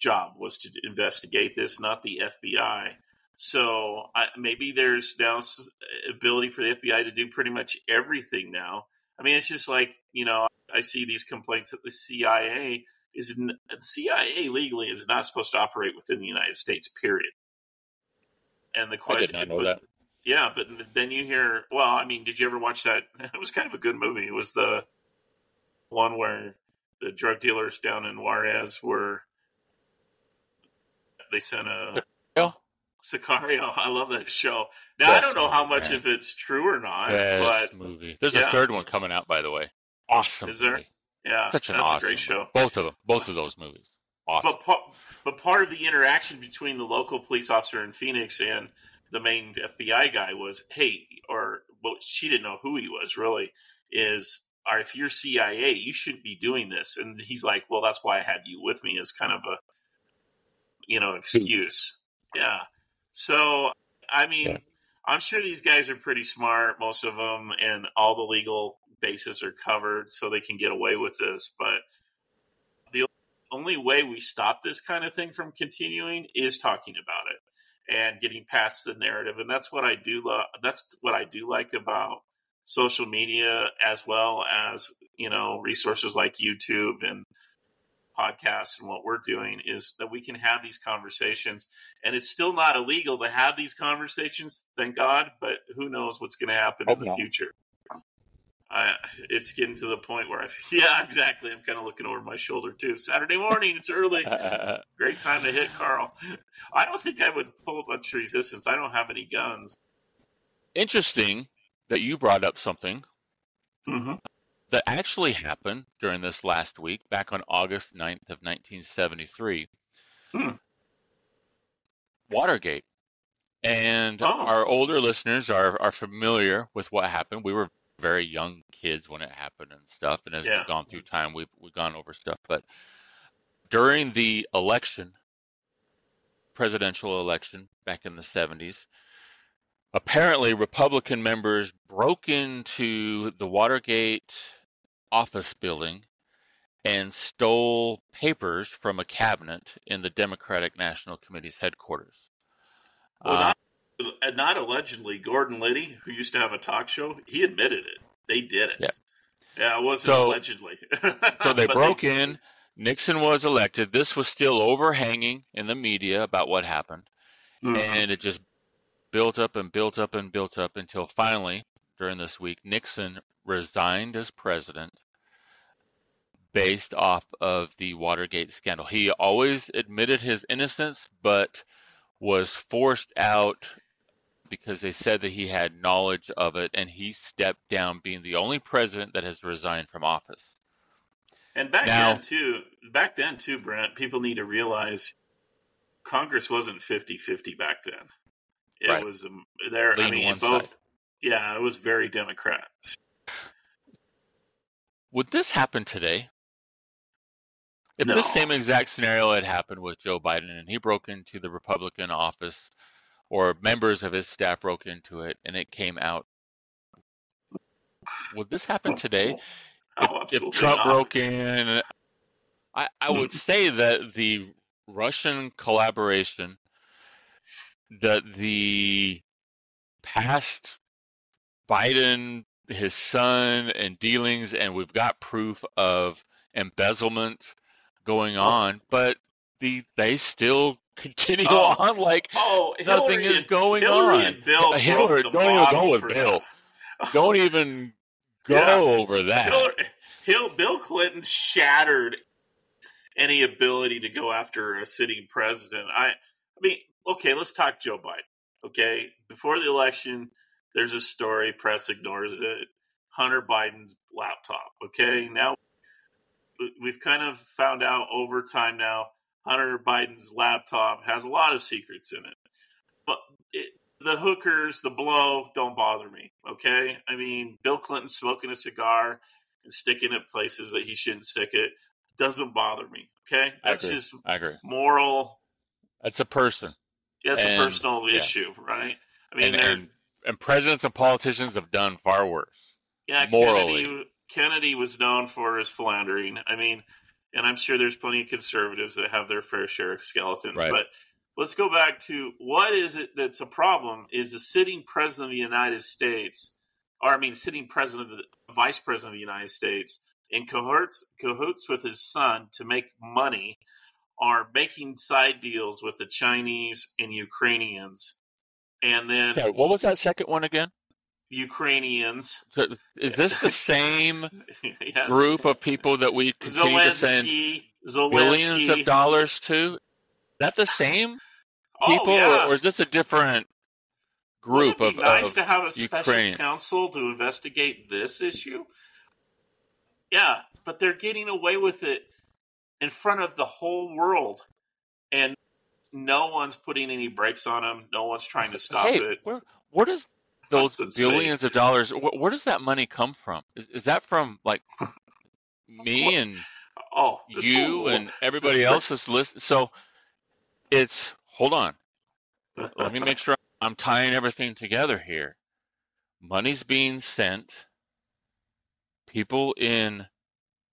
job was to investigate this, not the FBI. So I, maybe there's now ability for the FBI to do pretty much everything now. I mean, it's just like you know, I see these complaints that the CIA is the CIA legally is not supposed to operate within the United States. Period. And the question, I did not know that. Yeah, but then you hear, well, I mean, did you ever watch that? It was kind of a good movie. It was the one where the drug dealers down in Juarez were they sent a yeah. Sicario. I love that show. Now Best I don't know how much man. of it's true or not, Best but movie. There's yeah. a third one coming out, by the way. Awesome. Is there? Movie. Yeah, such an that's awesome a great show. Both of them. Both of those movies. Awesome. But part, but part of the interaction between the local police officer in Phoenix and the main FBI guy was, hey, or well, she didn't know who he was really. Is or if you're CIA, you shouldn't be doing this. And he's like, well, that's why I had you with me as kind of a, you know, excuse. Yeah. So, I mean, yeah. I'm sure these guys are pretty smart, most of them, and all the legal bases are covered so they can get away with this. But only way we stop this kind of thing from continuing is talking about it and getting past the narrative. And that's what I do. Lo- that's what I do like about social media as well as you know resources like YouTube and podcasts and what we're doing is that we can have these conversations and it's still not illegal to have these conversations thank god but who knows what's going to happen in the no. future I, it's getting to the point where I, yeah, exactly. I'm kind of looking over my shoulder too. Saturday morning, it's early. Great time to hit Karl. I don't think I would pull a bunch of resistance. I don't have any guns. Interesting that you brought up something mm-hmm. that actually happened during this last week, back on August 9th of 1973. Hmm. Watergate. And oh. our older listeners are, are familiar with what happened. We were very young kids when it happened and stuff. And as yeah. we've gone through time, we've, we've gone over stuff. But during the election, presidential election back in the 70s, apparently Republican members broke into the Watergate office building and stole papers from a cabinet in the Democratic National Committee's headquarters. Well, uh, not, not, allegedly. Gordon Liddy, who used to have a talk show, he admitted it. They did it. Yeah, yeah it wasn't so, allegedly. so they broke they, in. Nixon was elected. This was still overhanging in the media about what happened. Mm-hmm. And it just built up and built up and built up until finally, during this week, Nixon resigned as president based off of the Watergate scandal. He always admitted his innocence, but was forced out because they said that he had knowledge of it and he stepped down being the only president that has resigned from office. And back now, then too, back then too, Brent, people need to realize Congress wasn't 50-50 back then. It right. was um, there. Lean I mean, both. Side. Yeah, it was very Democrat. Would this happen today? If no. this same exact scenario had happened with Joe Biden and he broke into the Republican office or members of his staff broke into it and it came out, would this happen oh, today? Oh, if, oh, if, Trump not. broke in, I, I would say that the Russian collaboration that the past Biden, his son, and dealings, and we've got proof of embezzlement going oh. on, but the they still continue oh. on like oh, nothing Hillary is going Hillary on. Bill Hillary, don't even go with Bill. That. Don't even go yeah. over that. Hillary, Bill Clinton shattered any ability to go after a sitting president. I, I mean, okay, let's talk Joe Biden. Okay, before the election, there's a story, press ignores it. Hunter Biden's laptop. Okay, now we've kind of found out over time now Hunter Biden's laptop has a lot of secrets in it. But it, the hookers, the blow, don't bother me. Okay, I mean, Bill Clinton smoking a cigar and sticking it places that he shouldn't stick it doesn't bother me. Okay, that's agree. moral. That's a person. That's and, a personal yeah. issue, right? I mean, and, and, and, presidents and politicians have done far worse. Yeah, morally. Kennedy, Kennedy was known for his philandering. I mean, and I'm sure there's plenty of conservatives that have their fair share of skeletons. Right. But let's go back to what is it that's a problem? Is the sitting president of the United States or I mean, sitting president of the vice president of the United States in cahoots cahoots with his son to make money, are making side deals with the Chinese and Ukrainians, and then Yeah, what was that second one again? Ukrainians. So, Is this the same yes. group of people that we continue to send Zelensky, Zelensky. billions of dollars to? Is that the same oh, people, oh, yeah. or, or is this a different Wouldn't group it of, be nice of to have a special Ukrainian. counsel to investigate this issue? Yeah, but they're getting away with it in front of the whole world, and no one's putting any brakes on them. No one's trying to stop hey, it. where where does those billions of dollars? Where, where does that money come from? Is, is that from like me and Oh, you whole- and everybody else is listening? So it's hold on. Let me make sure I'm tying everything together here. Money's being sent. People in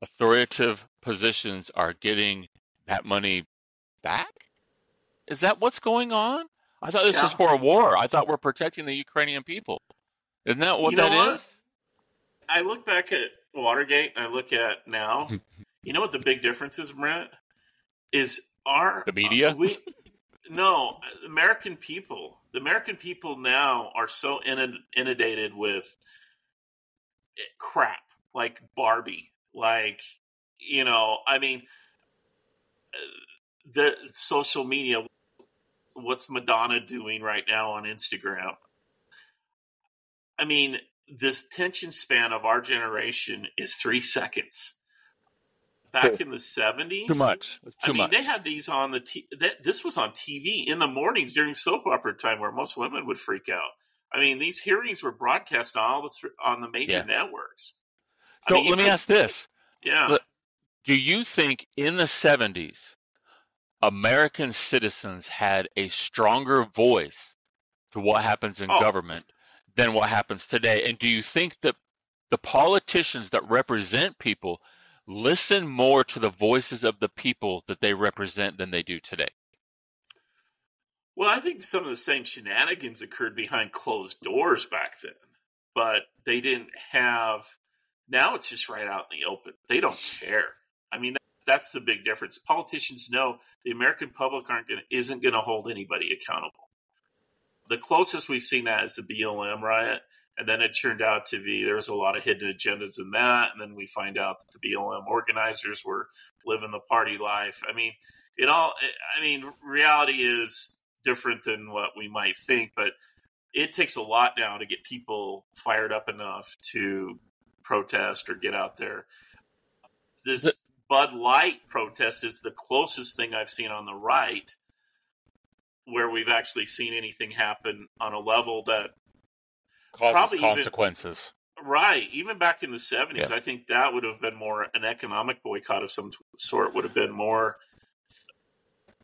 authoritative positions are getting that money back? Is that what's going on? I thought this was Yeah. for a war. I thought we're protecting the Ukrainian people. Isn't that what You that what? is? I look back at Watergate and I look at now. you know what the big difference is, Brent? Is our The media? uh, we no American people. The American people now are so inundated with crap like Barbie, like you know. I mean, uh, the social media. What's Madonna doing right now on Instagram? I mean, this tension span of our generation is three seconds. Back in the seventies, Too much. It's too I mean, much. they had these on the t- that this was on TV in the mornings during soap opera time, where most women would freak out. I mean, these hearings were broadcast on all the th- on the major Yeah. networks. I so mean, let me could- ask this. Yeah, Do you think in the 70s, American citizens had a stronger voice to what happens in Oh. government than what happens today? And do you think that the politicians that represent people listen more to the voices of the people that they represent than they do today? Well, I think some of the same shenanigans occurred behind closed doors back then, but they didn't have. Now it's just right out in the open. They don't care. I mean, that's the big difference. Politicians know the American public aren't going isn't going to hold anybody accountable. The closest we've seen that is the BLM riot, and then it turned out to be there was a lot of hidden agendas in that, and then we find out that the BLM organizers were living the party life. I mean, it all. I mean, reality is different than what we might think, but it takes a lot now to get people fired up enough to protest or get out there. This Bud Light protest is the closest thing I've seen on the right where we've actually seen anything happen on a level that Causes Probably even- consequences. right even back in the 70s Yeah. i think that would have been more an economic boycott of some sort would have been more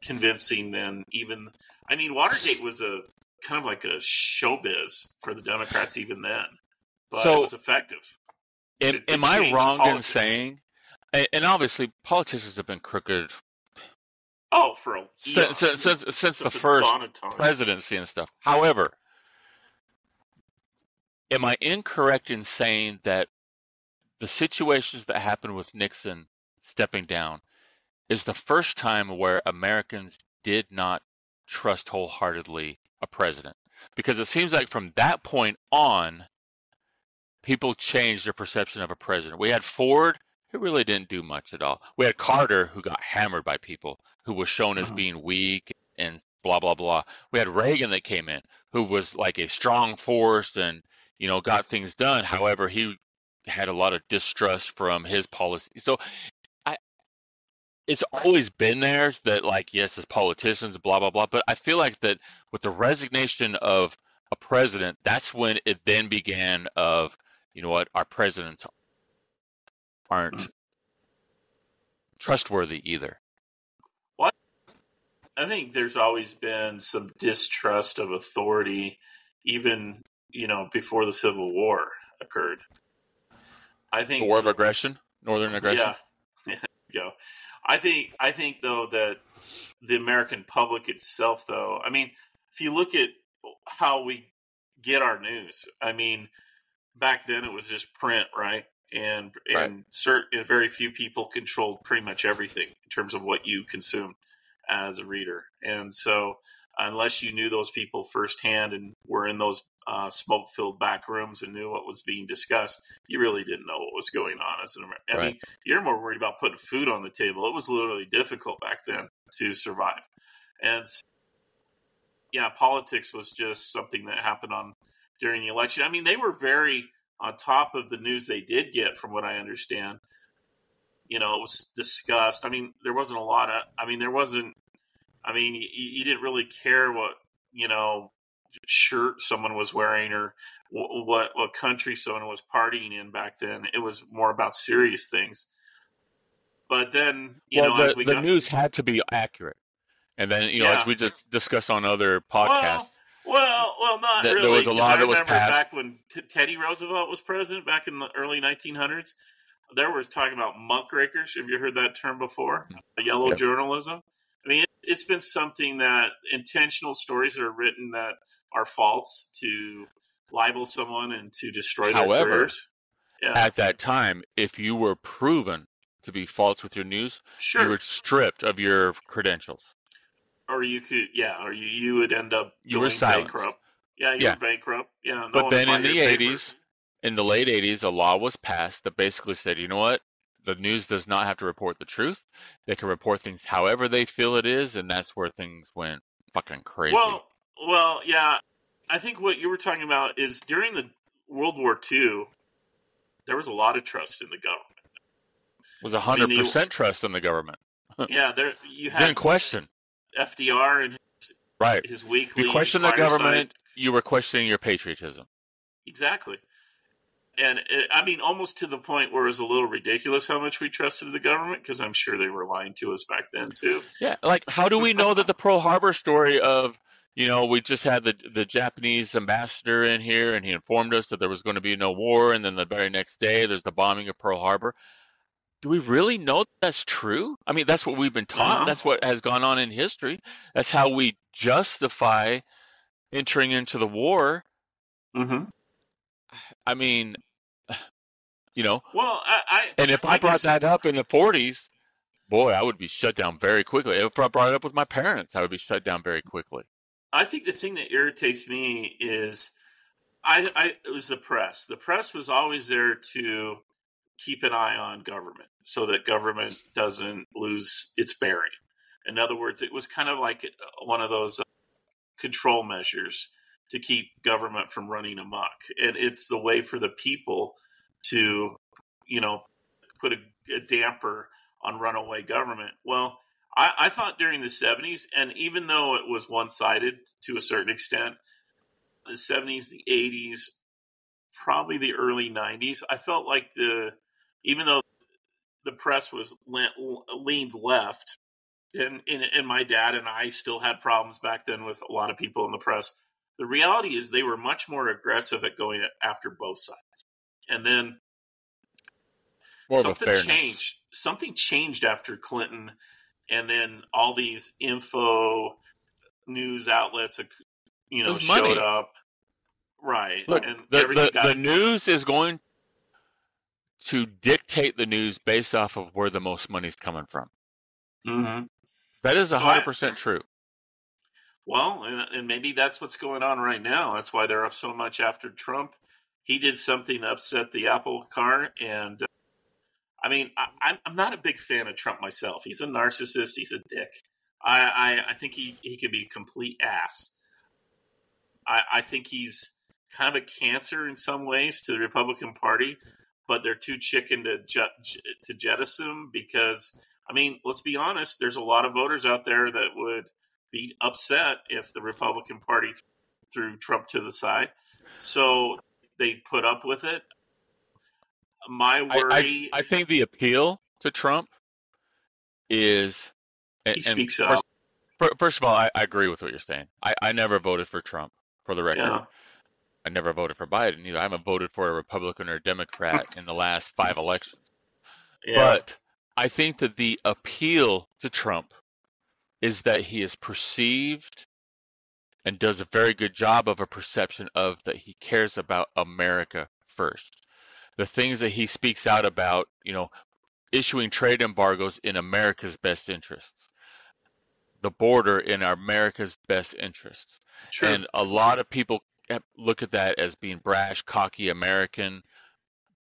convincing than even i mean watergate was a kind of like a showbiz for the democrats even then but So- it was effective Am, It- it am I wrong in saying, and obviously politicians have been crooked oh for a since, eons, since, since, since the first dawn of time. presidency and stuff. However, am I incorrect in saying that the situations that happened with Nixon stepping down is the first time where Americans did not trust wholeheartedly a president? Because it seems like from that point on, people changed their perception of a president. We had Ford, who really didn't do much at all. We had Carter, who got hammered by people, who was shown as Mhm. being weak and blah blah blah. We had Reagan that came in, who was like a strong force and you know got things done. However, he had a lot of distrust from his policy. So, I it's always been there that like yes, as politicians, blah blah blah. But I feel like that with the resignation of a president, that's when it then began of you know what our presidents aren't trustworthy either. I think there's always been some distrust of authority, even you know before the Civil War occurred. I think The war of aggression, northern aggression. Yeah, yeah go. I think I think though that the American public itself, though, I mean, if you look at how we get our news, I mean, back then it was just print, right? And Right. and certain very few people controlled pretty much everything in terms of what you consumed as a reader. And so unless you knew those people firsthand and were in those uh, smoke filled back rooms and knew what was being discussed, you really didn't know what was going on as an American. I mean, you're more worried about putting food on the table. It was literally difficult back then to survive. And s- yeah, politics was just something that happened on during the election. I mean, they were very on top of the news they did get, from what I understand. You know, it was discussed. I mean, there wasn't a lot of. I mean, there wasn't. I mean, you, you didn't really care what you know shirt someone was wearing or what what country someone was partying in back then. It was more about serious things. But then, you well, know, the, as we the got, news had to be accurate. And then, you know, Yeah. as we just discussed on other podcasts, Well, well, well, not There- there really. was a lot I that was passed. back when T- Teddy Roosevelt was president, back in the early 1900s. There was talking about muckrakers. Have you heard that term before? Yellow Yep. journalism. I mean, it, it's been something that intentional stories that are written that are false to libel someone and to destroy their However, careers. Yeah, at that time, if you were proven to be false with your news, sure. you were stripped of your credentials. Or you could, yeah, or you, you would end up You were silenced. bankrupt. Yeah, you Yeah. were bankrupt. Yeah, no But then in the. 80s, in the late 80s, a law was passed that basically said, you know what? The news does not have to report the truth. They can report things however they feel it is, and that's where things went fucking crazy. Well, well, yeah. I think what you were talking about is during the World War II, there was a lot of trust in the government. it was 100% mean, the- trust in the government. Yeah, there you Didn't question. FDR and his, Right. his weekly. you question the government, you were questioning your patriotism. exactly. And it, I mean, almost to the point where it was a little ridiculous how much we trusted the government because I'm sure they were lying to us back then too. Yeah, like how do we know that the Pearl Harbor story of you know we just had the the Japanese ambassador in here and he informed us that there was going to be no war and then the very next day there's the bombing of Pearl Harbor. Do we really know that's true? I mean, that's what we've been taught. Uh-huh. That's what has gone on in history. That's how we justify entering into the war. Mm-hmm. I mean, you know, Well, I, I and if I, brought guess- that up in the 40s, boy, I would be shut down very quickly. If I brought it up with my parents, I would be shut down very quickly. I think the thing that irritates me is I, I it was the press. The press was always there to keep an eye on government so that government doesn't lose its bearing. In other words, it was kind of like one of those uh, control measures to keep government from running amok. And it's the way for the people to, you know, put a, a damper on runaway government. Well, I, I thought during the 70s, and even though it was one sided to a certain extent, the 70s, the 80s, probably the early 90s, I felt like the, even though the press was le- leaned left, and, and, and my dad and I still had problems back then with a lot of people in the press. The reality is they were much more aggressive at going after both sides. And then More of a something changed. Something changed after Clinton, and then all these info news outlets, you know, showed money. up. Right, Look, and the, the, got the news is going to dictate the news based off of where the most money's coming from. Mhm. That is So 100% true. Well, and, and maybe that's what's going on right now. That's why they're up so much after Trump. He did something to upset the Apple car, and uh, I mean, I, I'm I'm not a big fan of Trump myself. He's a narcissist. He's a dick. I I, I think he he can be a complete ass. I I think he's kind of a cancer in some ways to the Republican Party, but they're too chicken to ju- to jettison because I mean, let's be honest. There's a lot of voters out there that would be upset if the Republican Party th- threw Trump to the side. So they put up with it. My worry, I, I think the appeal to Trump is. and- he and speaks first, up. First of all, I, I agree with what you're saying. I, I never voted for Trump, for the record. Yeah. I never voted for Biden either. I haven't voted for a Republican or a Democrat in the last five elections. Yeah. But I think that the appeal to Trump is that he is perceived and does a very good job of a perception of that he cares about America first. The things that he speaks out about, you know, issuing trade embargoes in America's best interests, the border in America's best interests. True. And a lot of people look at that as being brash, cocky, American,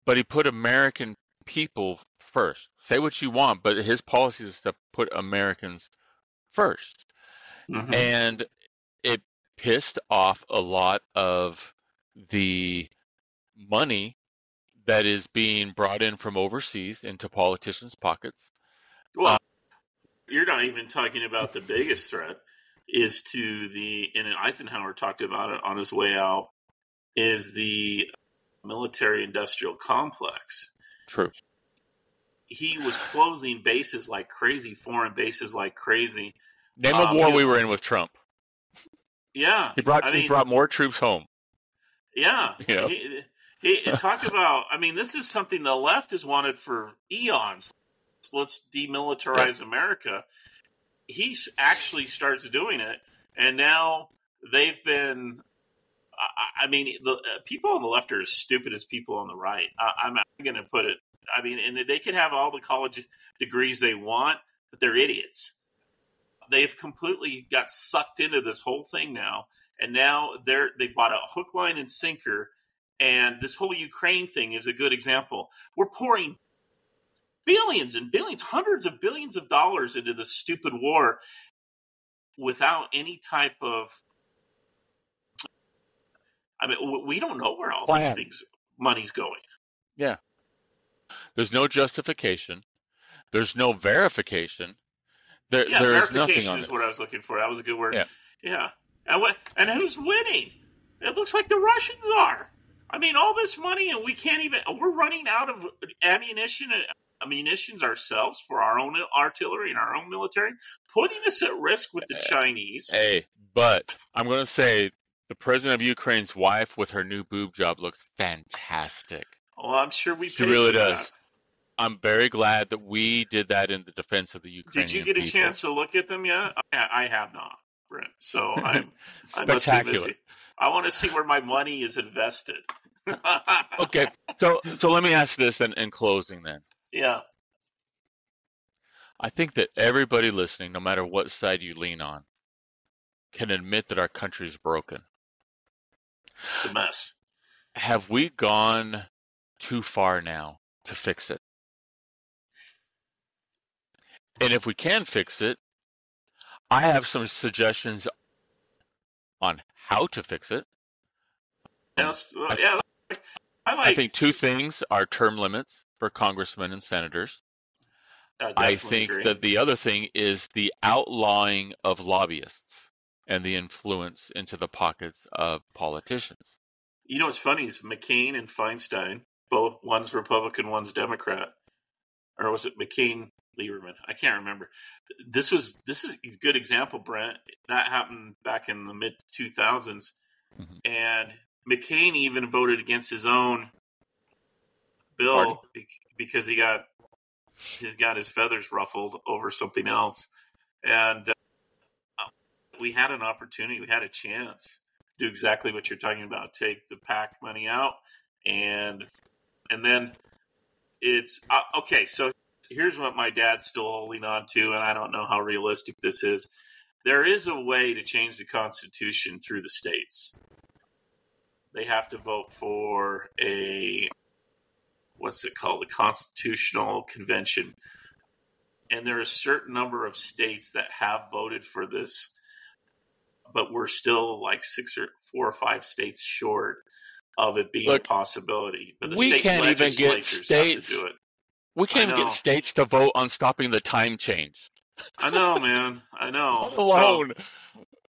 but he put American people first. Say what you want, but his policy is to put Americans 1st Mhm. And it pissed off a lot of the money that is being brought in from overseas into politicians' pockets. Well, you're not even talking about the biggest threat is to the and Eisenhower talked about it on his way out is the military industrial complex. True. He was closing bases like crazy, foreign bases like crazy. Name Um, a war we were in with Trump. Yeah, He brought I he mean, brought more troops home. Yeah. You know? He, he, talk about, I mean, this is something the left has wanted for eons. Let's demilitarize America. He actually starts doing it, and now they've been. I, I mean, the uh, people on the left are as stupid as people on the right. I, I'm going to put it. I mean, and they can have all the college degrees they want, but they're idiots. They've completely got sucked into this whole thing now, and now they're they bought a hook, line, and sinker. And this whole Ukraine thing is a good example. We're pouring billions and billions, hundreds of billions of dollars into this stupid war without any type of. I mean, we don't know where all these things money's going. Yeah. There's no justification. There's no verification. There, Yeah, there's nothing verification on is this. what I was looking for. That was a good word. Yeah. yeah. And what? And who's winning? It looks like the Russians are. I mean, all this money, and we can't even. We're running out of ammunition. uh, Munitions ourselves for our own artillery and our own military, putting us at risk with the eh, Chinese. Hey, but I'm going to say the president of Ukraine's wife with her new boob job looks fantastic. Well, I'm sure we. She really for that. does. I'm very glad that we did that in the defense of the Ukrainian Did you get a people. chance to look at them yet? I, I have not, Brent. So I'm I Spectacular. missing. I want to see where my money is invested. Okay, so so let me ask this then in closing then. Yeah. I think that everybody listening, no matter what side you lean on, can admit that our country's broken. It's a mess. Have we gone too far now to fix it? And if we can fix it, I have some suggestions on how to fix it. Let's- I- yeah, I like. I think two things are term limits for congressmen and senators. I, I think agree. that the other thing is the outlawing of lobbyists and the influence into the pockets of politicians. you know what's funny is McCain and Feinstein, both one's Republican, one's Democrat, or was it McCain Lieberman? I can't remember. This was this is a good example, Brent. That happened back in the mid two thousands, Mhm. and McCain even voted against his own bill be- because he got he's got his feathers ruffled over something else, and uh, we had an opportunity, we had a chance to do exactly what you're talking about: take the PAC money out, and and then it's uh, okay. So here's what my dad's still holding on to, and I don't know how realistic this is. There is a way to change the Constitution through the states. They have to vote for a what's it called, the Constitutional Convention, and there are a certain number of states that have voted for this, but we're still like six or four or five states short of it being Look, a possibility. But the we state can't even get legislatures have to states- do it. We can't even get states to vote on stopping the time change. I know, man. I know. Let So- alone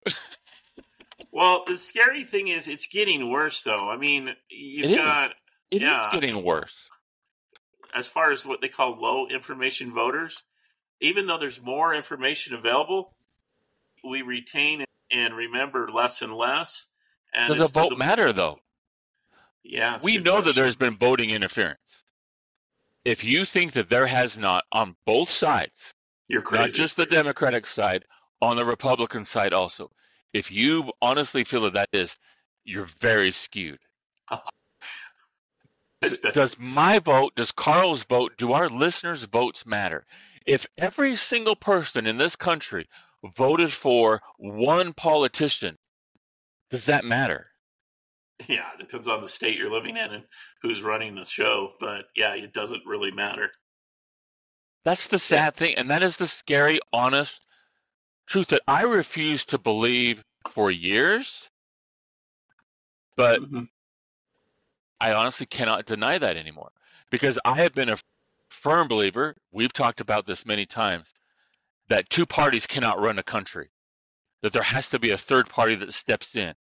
well, the scary thing is, it's getting worse, though. I mean, you've It is. got it is yeah. getting worse. As far as what they call low information voters, even though there's more information available, we retain and remember less and less. And Does a vote the- matter though? Yeah, we know that there's been voting interference. If you think that there has not on both sides, You're crazy. not just the Democratic side, on the Republican side also, if you honestly feel that that is, you're very skewed. Does my vote, does Karl's vote, do our listeners' votes matter? If every single person in this country voted for one politician, does that matter? Yeah, it depends on the state you're living in and who's running the show. But yeah, it doesn't really matter. That's the sad thing, and that is the scary, honest truth that I refuse to believe for years, but Mhm. I honestly cannot deny that anymore because I have been a firm believer, we've talked about this many times, that two parties cannot run a country, that there has to be a third party that steps in.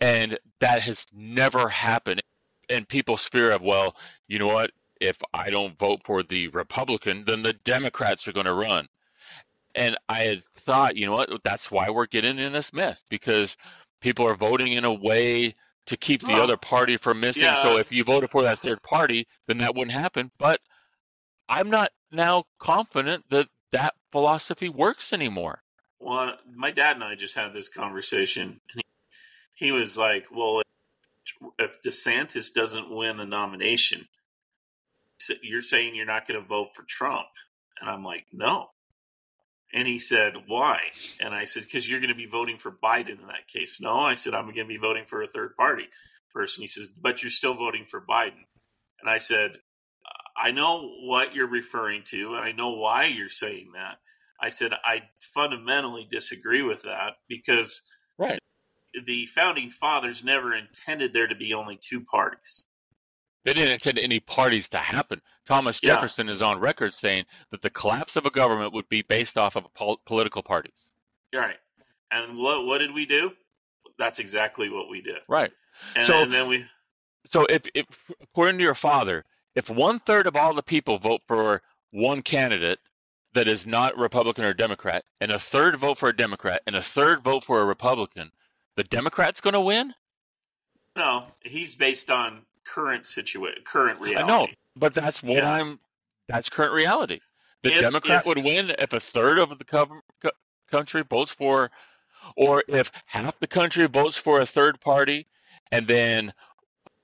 And that has never happened. And people's fear of, well, you know what? If I don't vote for the Republican, then the Democrats are going to run. And I had thought, you know what? That's why we're getting in this mess because people are voting in a way to keep the Well, other party from missing. So if you voted for that third party, then that wouldn't happen. But I'm not now confident that that philosophy works anymore. Well, my dad and I just had this conversation. And he, he was like, "Well, if DeSantis doesn't win the nomination, you're saying you're not going to vote for Trump?" And I'm like, "No." And he said, "Why?" And I said, "Because you're going to be voting for Biden in that case." No, I said, "I'm going to be voting for a third party person." He says, "But you're still voting for Biden." And I said, "I know what you're referring to, and I know why you're saying that." I said, "I fundamentally disagree with that because Right. the founding fathers never intended there to be only two parties." They didn't intend any parties to happen. Thomas Yeah. Jefferson is on record saying that the collapse of a government would be based off of pol- political parties. Right. And what what did we do? That's exactly what we did. Right. And, So- and then we So if, if according to your father, if one third of all the people vote for one candidate that is not Republican or Democrat, and a third vote for a Democrat, and a third vote for a Republican, the Democrat's going to win? no, he's based on current situation, current I reality. know, but that's what Yeah. I'm. That's current reality. The If- Democrat if- would win if a third of the co- co- country votes for, or if half the country votes for a third party, and then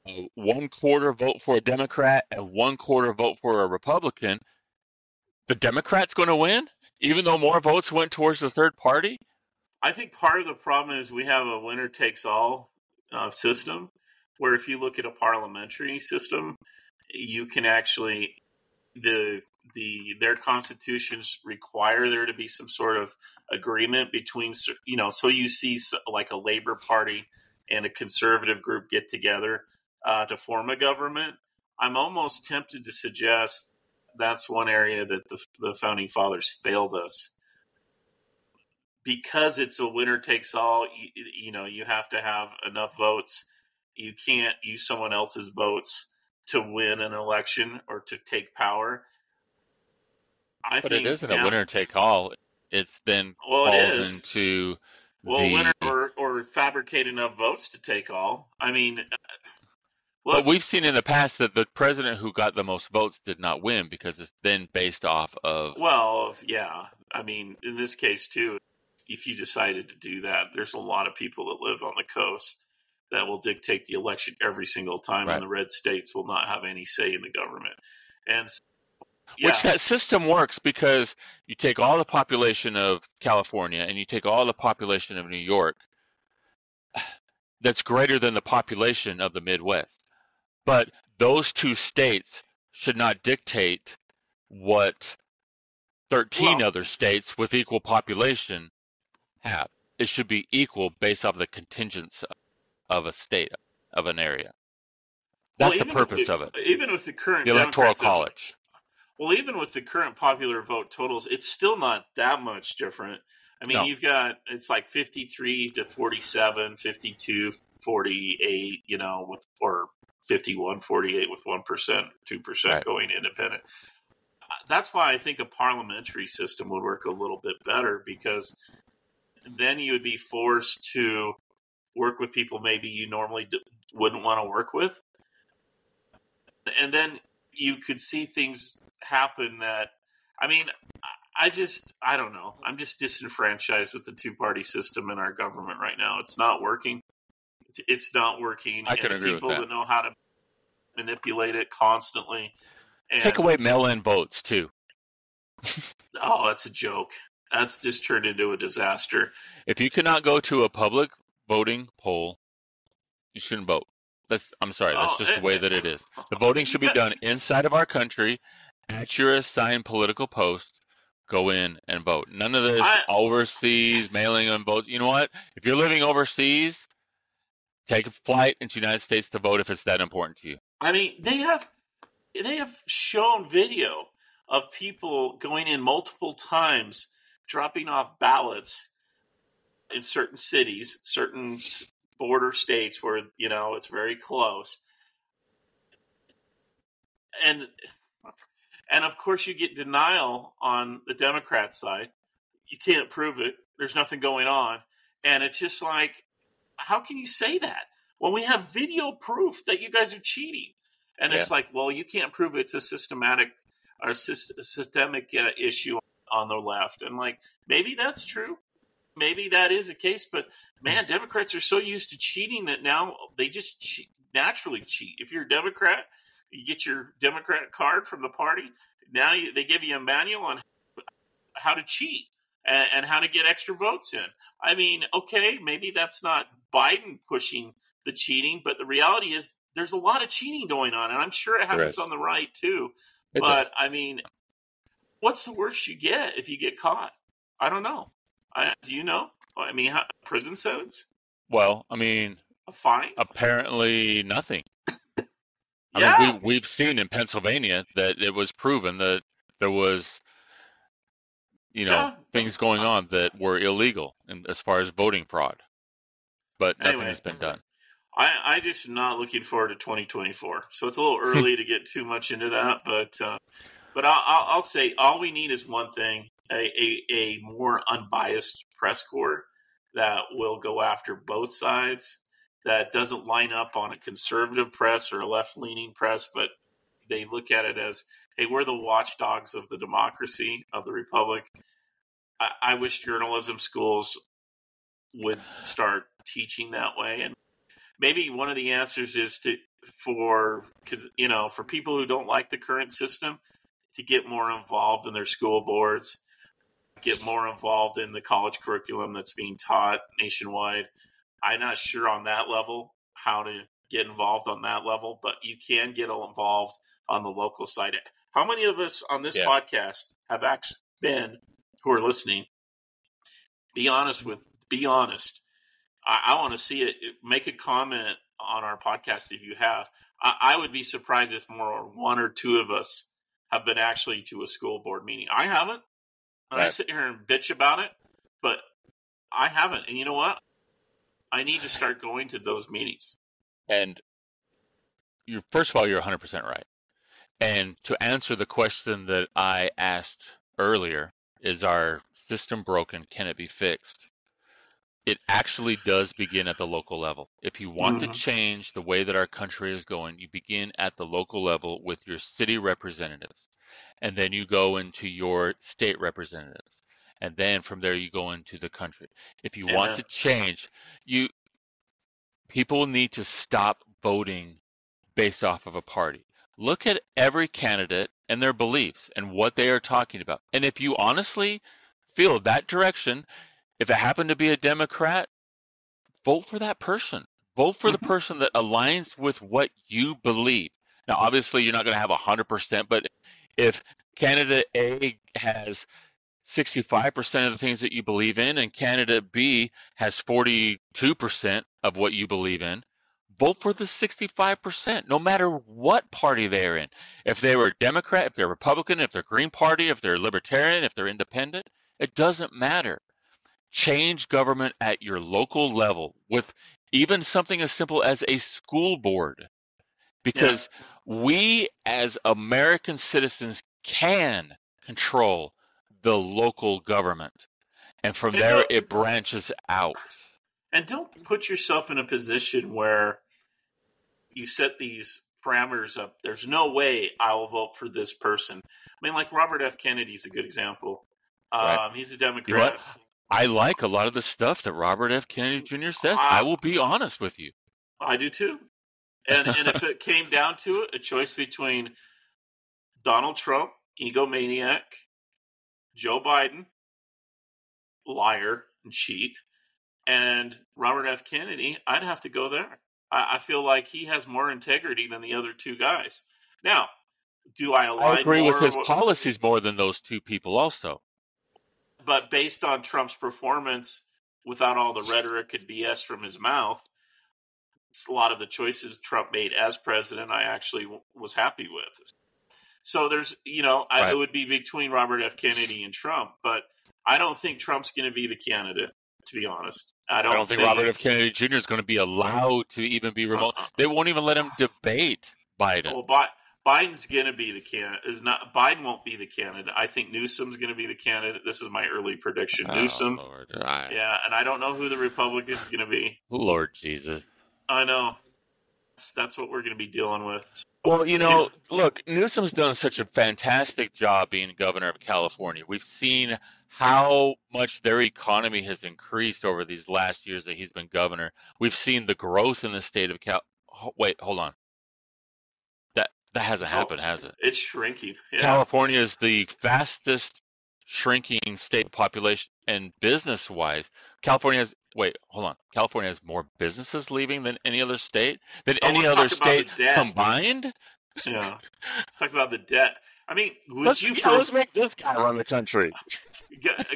uh, one quarter vote for a Democrat and one quarter vote for a Republican. The Democrat's going to win, even though more votes went towards the third party. I think part of the problem is we have a winner takes all uh, system where if you look at a parliamentary system, you can actually the the their constitutions require there to be some sort of agreement between you know so you see like a labor party and a conservative group get together uh, to form a government. I'm almost tempted to suggest that's one area that the, the founding fathers failed us. Because it's a winner takes all you, you know you have to have enough votes you can't use someone else's votes to win an election or to take power i But think it isn't now- a winner take all. It's then well it falls is into well the. winner or or fabricate enough votes to take all i mean well, but we've seen in the past that the president who got the most votes did not win because it's then based off of. well yeah i mean in this case too if you decided to do that there's a lot of people that live on the coast that will dictate the election every single time Right. and the red states will not have any say in the government and s- Which that system works because you take all the population of California and you take all the population of New York, that's greater than the population of the Midwest. But those two states should not dictate what 13 Well- other states with equal population have. It should be equal based off the contingents of a state, of an area. That's Well, the purpose the- of it. Even with the current The Electoral College. well, even with the current popular vote totals, it's still not that much different. I mean, No. you've got it's like 53 to 47, 52, 48, you know, with or 51, 48 with 1%, 2% Right. going independent. Uh, That's why I think a parliamentary system would work a little bit better because then you would be forced to work with people maybe you normally d- wouldn't want to work with. And then you could see things happen that, I mean, I- just, I don't know. I'm just disenfranchised with the two party system in our government right now. It's not working. It's, it's not working. I can agree with people that. know how to manipulate it constantly. And, Take away mail-in votes too. oh, that's a joke. That's just turned into a disaster. If you cannot go to a public voting poll, you shouldn't vote. That's I'm sorry. That's oh, just the way that it is. The voting should be done inside of our country at your assigned political post. Go in and vote. None of this I, overseas mailing in votes. You know what? If you're living overseas, take a flight into the United States to vote if it's that important to you. I mean, they have they have shown video of people going in multiple times, dropping off ballots in certain cities, certain border states where you know it's very close, and and of course you get denial on the Democrat side. You can't prove it. There's nothing going on, and it's just like, how can you say that when we have video proof that you guys are cheating? And yeah. it's like, well, you can't prove it's a systematic or systemic uh, issue on the left. And like, maybe that's true. Maybe that is the case. But hmm. man, Democrats are so used to cheating that now they just cheat, naturally cheat. If you're a Democrat, you get your Democrat card from the party. Now you, they give you a manual on how to cheat and, and how to get extra votes in. I mean, okay, maybe that's not Biden pushing the cheating, but the reality is there's a lot of cheating going on, and I'm sure it happens on the right too. It but does. I mean, what's the worst you get if you get caught? I don't know. I, do you know? I mean, how, prison sentence? Well, I mean, a fine? Apparently, nothing. I yeah. mean, we, we've seen in Pennsylvania that it was proven that there was, you know, yeah. things going on that were illegal in, as far as voting fraud, but nothing anyway, has been done. I, I just not looking forward to 2024. So it's a little early to get too much into that, but uh, but I'll, I'll, say all we need is one thing: a, a, more unbiased press corps that will go after both sides. That doesn't line up on a conservative press or a left leaning press, but they look at it as, hey, we're the watchdogs of the democracy of the republic. I, I wish journalism schools would start teaching that way and maybe one of the answers is to for you know for people who don't like the current system to get more involved in their school boards get more involved in the college curriculum that's being taught nationwide i'm not sure on that level how to get involved on that level but you can get involved on the local side how many of us on this yeah. podcast have actually been who are listening be honest with be honest I, I want to see it. Make a comment on our podcast if you have. I, I would be surprised if more or one or two of us have been actually to a school board meeting. I haven't. And right. I sit here and bitch about it, but I haven't. And you know what? I need to start going to those meetings. And you first of all, you're 100% right. And to answer the question that I asked earlier, is our system broken? Can it be fixed? it actually does begin at the local level. If you want mm-hmm. to change the way that our country is going, you begin at the local level with your city representatives. And then you go into your state representatives. And then from there you go into the country. If you yeah. want to change, you people need to stop voting based off of a party. Look at every candidate and their beliefs and what they are talking about. And if you honestly feel that direction, if it happened to be a Democrat, vote for that person. Vote for mm-hmm. the person that aligns with what you believe. Now, obviously, you're not going to have 100%, but if Canada A has 65% of the things that you believe in and Canada B has 42% of what you believe in, vote for the 65%, no matter what party they're in. If they were Democrat, if they're Republican, if they're Green Party, if they're Libertarian, if they're Independent, it doesn't matter change government at your local level with even something as simple as a school board. Because yeah. we as American citizens can control the local government. And from and there, it branches out. And don't put yourself in a position where you set these parameters up. There's no way I will vote for this person. I mean, like Robert F. Kennedy's a good example. Um, right. He's a Democrat. You know I like a lot of the stuff that Robert F. Kennedy Jr. says. I, I will be honest with you. I do too. And and if it came down to it, a choice between Donald Trump, egomaniac, Joe Biden, liar and cheat, and Robert F. Kennedy, I'd have to go there. I, I feel like he has more integrity than the other two guys. Now, do I align I agree with his policies more than those two people. Also, but based on Trump's performance, without all the rhetoric and BS from his mouth, a lot of the choices Trump made as president, I actually w- was happy with. So there's, you know, I, Right. it would be between Robert F. Kennedy and Trump, but I don't think Trump's going to be the candidate. To be honest, I I don't, don't, think, Robert F. Kennedy Jr. is going to be allowed to even be remote. Uh-uh. They won't even let him debate Biden. Well, Bi- Biden's going to be the candidate. Is not Biden won't be the candidate. I think Newsom's going to be the candidate. This is my early prediction. Oh, Newsom, Lord, yeah, and I don't know who the Republican's going to be. Lord Jesus. I know. That's, that's what we're going to be dealing with. Well, you know, look, Newsom's done such a fantastic job being governor of California. We've seen how much their economy has increased over these last years that he's been governor. We've seen the growth in the state of Cal. Wait, hold on. That that hasn't Oh. happened, has it? It's shrinking. Yeah. California is the fastest shrinking state population and business wise. California has wait, hold on. California has more businesses leaving than any other state than Oh, any other talk about the state combined. yeah. Let's talk about the debt. I mean, would Let's, you, yeah, for let's make this guy run the country.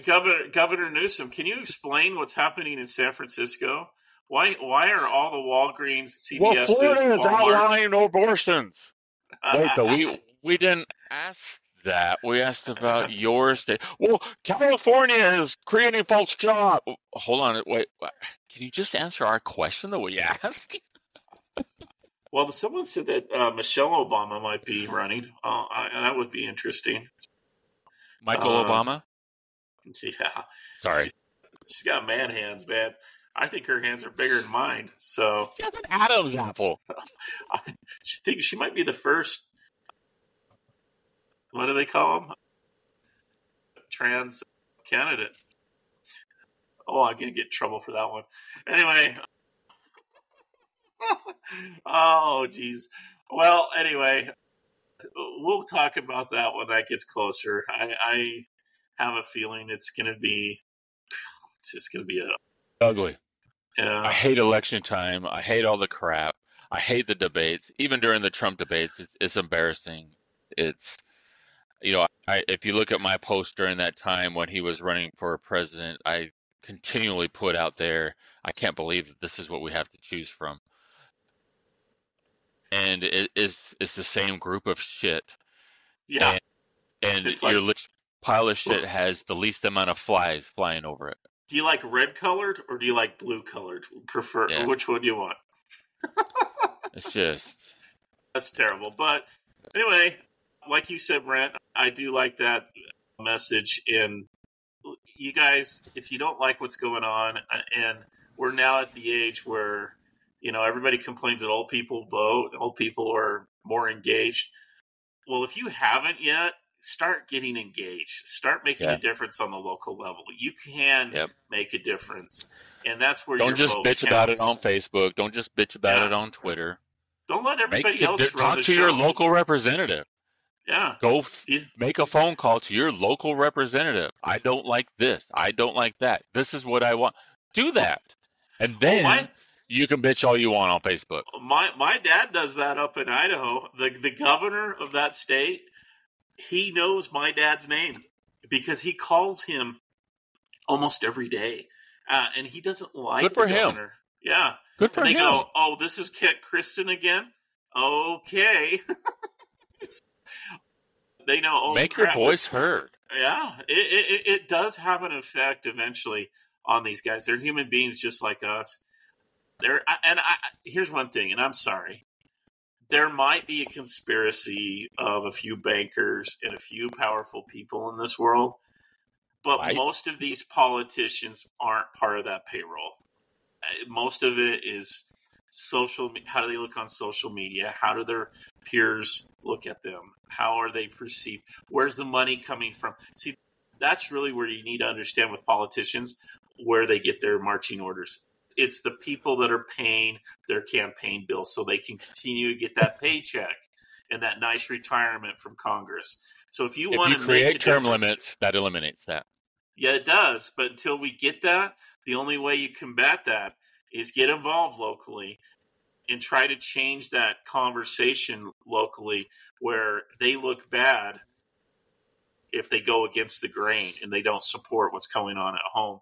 Governor Governor Newsom, can you explain what's happening in San Francisco? Why why are all the Walgreens, CVS's, Well, Florida is outlawing abortions. Wait, though we we didn't ask that. We asked about your state. Well, California is creating false jobs. Hold on, wait. Can you just answer our question that we asked? Well, someone said that uh, Michelle Obama might be running. Oh, I, that would be interesting. Michael Uh, Obama. Yeah, Sorry. she's got man hands, man. I think her hands are bigger than mine. So She has an Adam's apple. I she think she might be the first. What do they call them? Trans candidate. Oh, I'm gonna get in trouble for that one. Anyway. oh, geez. Well, anyway, we'll talk about that when that gets closer. I, I have a feeling it's gonna be. It's just gonna be a. Ugly. I hate election time. I hate all the crap. I hate the debates. Even during the Trump debates, it's, it's embarrassing. It's, you know, I, if you look at my post during that time when he was running for president, I continually put out there, I can't believe that this is what we have to choose from. And it is it's the same group of shit. Yeah. And, and It's your like- pile of shit has the least amount of flies flying over it. Do you like red colored or do you like blue colored? Prefer Yeah. which one do you want? It's just That's terrible. But anyway, like you said, Brent, I do like that message. And you guys, if you don't like what's going on, uh, and we're now at the age where you know everybody complains that old people vote, old people are more engaged. Well, if you haven't yet, start getting engaged. Start making Yeah. a difference on the local level. You can Yep. make a difference, and that's where don't just bitch about it on Facebook. Don't just bitch about Yeah. it on Twitter. Don't let everybody it, else run talk to your local representative. Yeah, Go f- make a phone call to your local representative. I don't like this. I don't like that. This is what I want. Do that, and then my- you can bitch all you want on Facebook. my my dad does that up in Idaho. The the governor of that state, he knows my dad's name because he calls him almost every day, uh, and he doesn't like Good for the him. governor. Yeah, Good for and they him. go, "Oh, this is Kit Kristen again." Okay, they know. Oh, Make crap, your voice heard. yeah, it, it it does have an effect eventually on these guys. They're human beings just like us. They're and I here's one thing, and I'm sorry. There might be a conspiracy of a few bankers and a few powerful people in this world, but Right. most of these politicians aren't part of that payroll. Uh, Most of it is social. How do they look on social media? How do their peers look at them? How are they perceived? Where's the money coming from? See, that's really where you need to understand with politicians where they get their marching orders. it's the people that are paying their campaign bills so they can continue to get that paycheck and that nice retirement from Congress. So if you if want you to create term limits, that eliminates that. Yeah, it does. But until we get that, the only way you combat that is get involved locally and try to change that conversation locally where they look bad if they go against the grain and they don't support what's going on at home.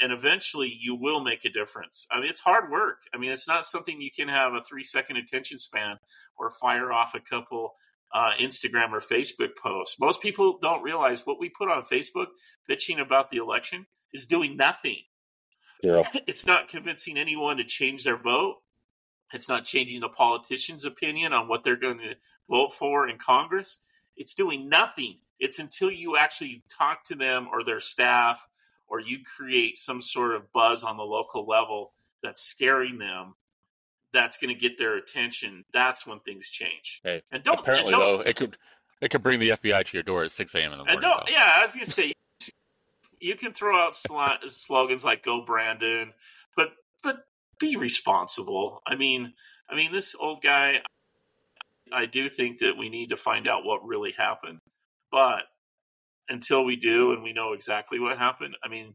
And eventually you will make a difference. I mean, it's hard work. I mean, it's not something you can have a three second attention span or fire off a couple uh, Instagram or Facebook posts. Most people don't realize what we put on Facebook bitching about the election is doing nothing. Zero. It's not convincing anyone to change their vote. It's not changing the politician's opinion on what they're going to vote for in Congress. It's doing nothing. It's until you actually talk to them or their staff or you create some sort of buzz on the local level that's scaring them that's going to get their attention that's when things change Hey, and don't apparently and don't, though, it could it could bring the FBI to your door at six a.m. in the and morning. don't yeah i was going to say you can throw out sl- slogans like go brandon be responsible i mean i mean this old guy i do think that we need to find out what really happened but until we do and we know exactly what happened i mean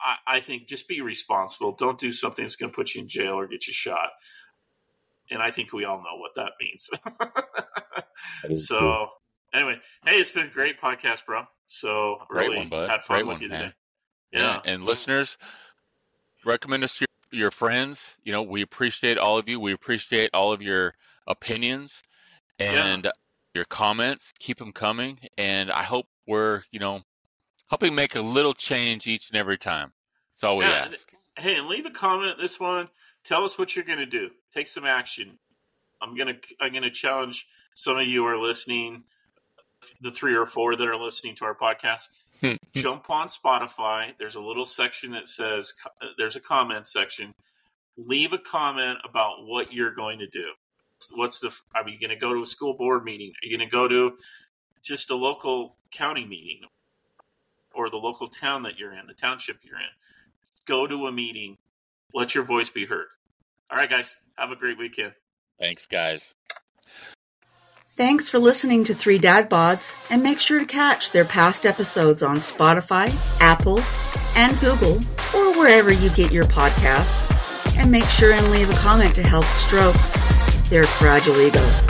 I, I think just be responsible. Don't do something that's going to put you in jail or get you shot. And I think we all know what that means. That so, anyway, hey, it's been a great podcast, bro. So, Great really one, bud. had fun Great with one, you man. today. Yeah. And listeners, recommend us to your, your friends. You know, we appreciate all of you. We appreciate all of your opinions and your comments. Keep them coming. And I hope we're, you know, helping make a little change each and every time. That's all we Yeah, ask. Hey, and leave a comment this one. Tell us what you're going to do. Take some action. I'm going to I'm going to challenge some of you who are listening, the three or four that are listening to our podcast. Hmm. Jump on Spotify. There's a little section that says uh, there's a comment section. Leave a comment about what you're going to do. What's the are you going to go to a school board meeting? Are you going to go to just a local county meeting or the local town that you're in, the township you're in? go to a meeting. Let your voice be heard. All right, guys. Have a great weekend. Thanks, guys. Thanks for listening to Three Dad Bods, and make sure to catch their past episodes on Spotify, Apple, and Google, or wherever you get your podcasts. And make sure and leave a comment to help stroke their fragile egos.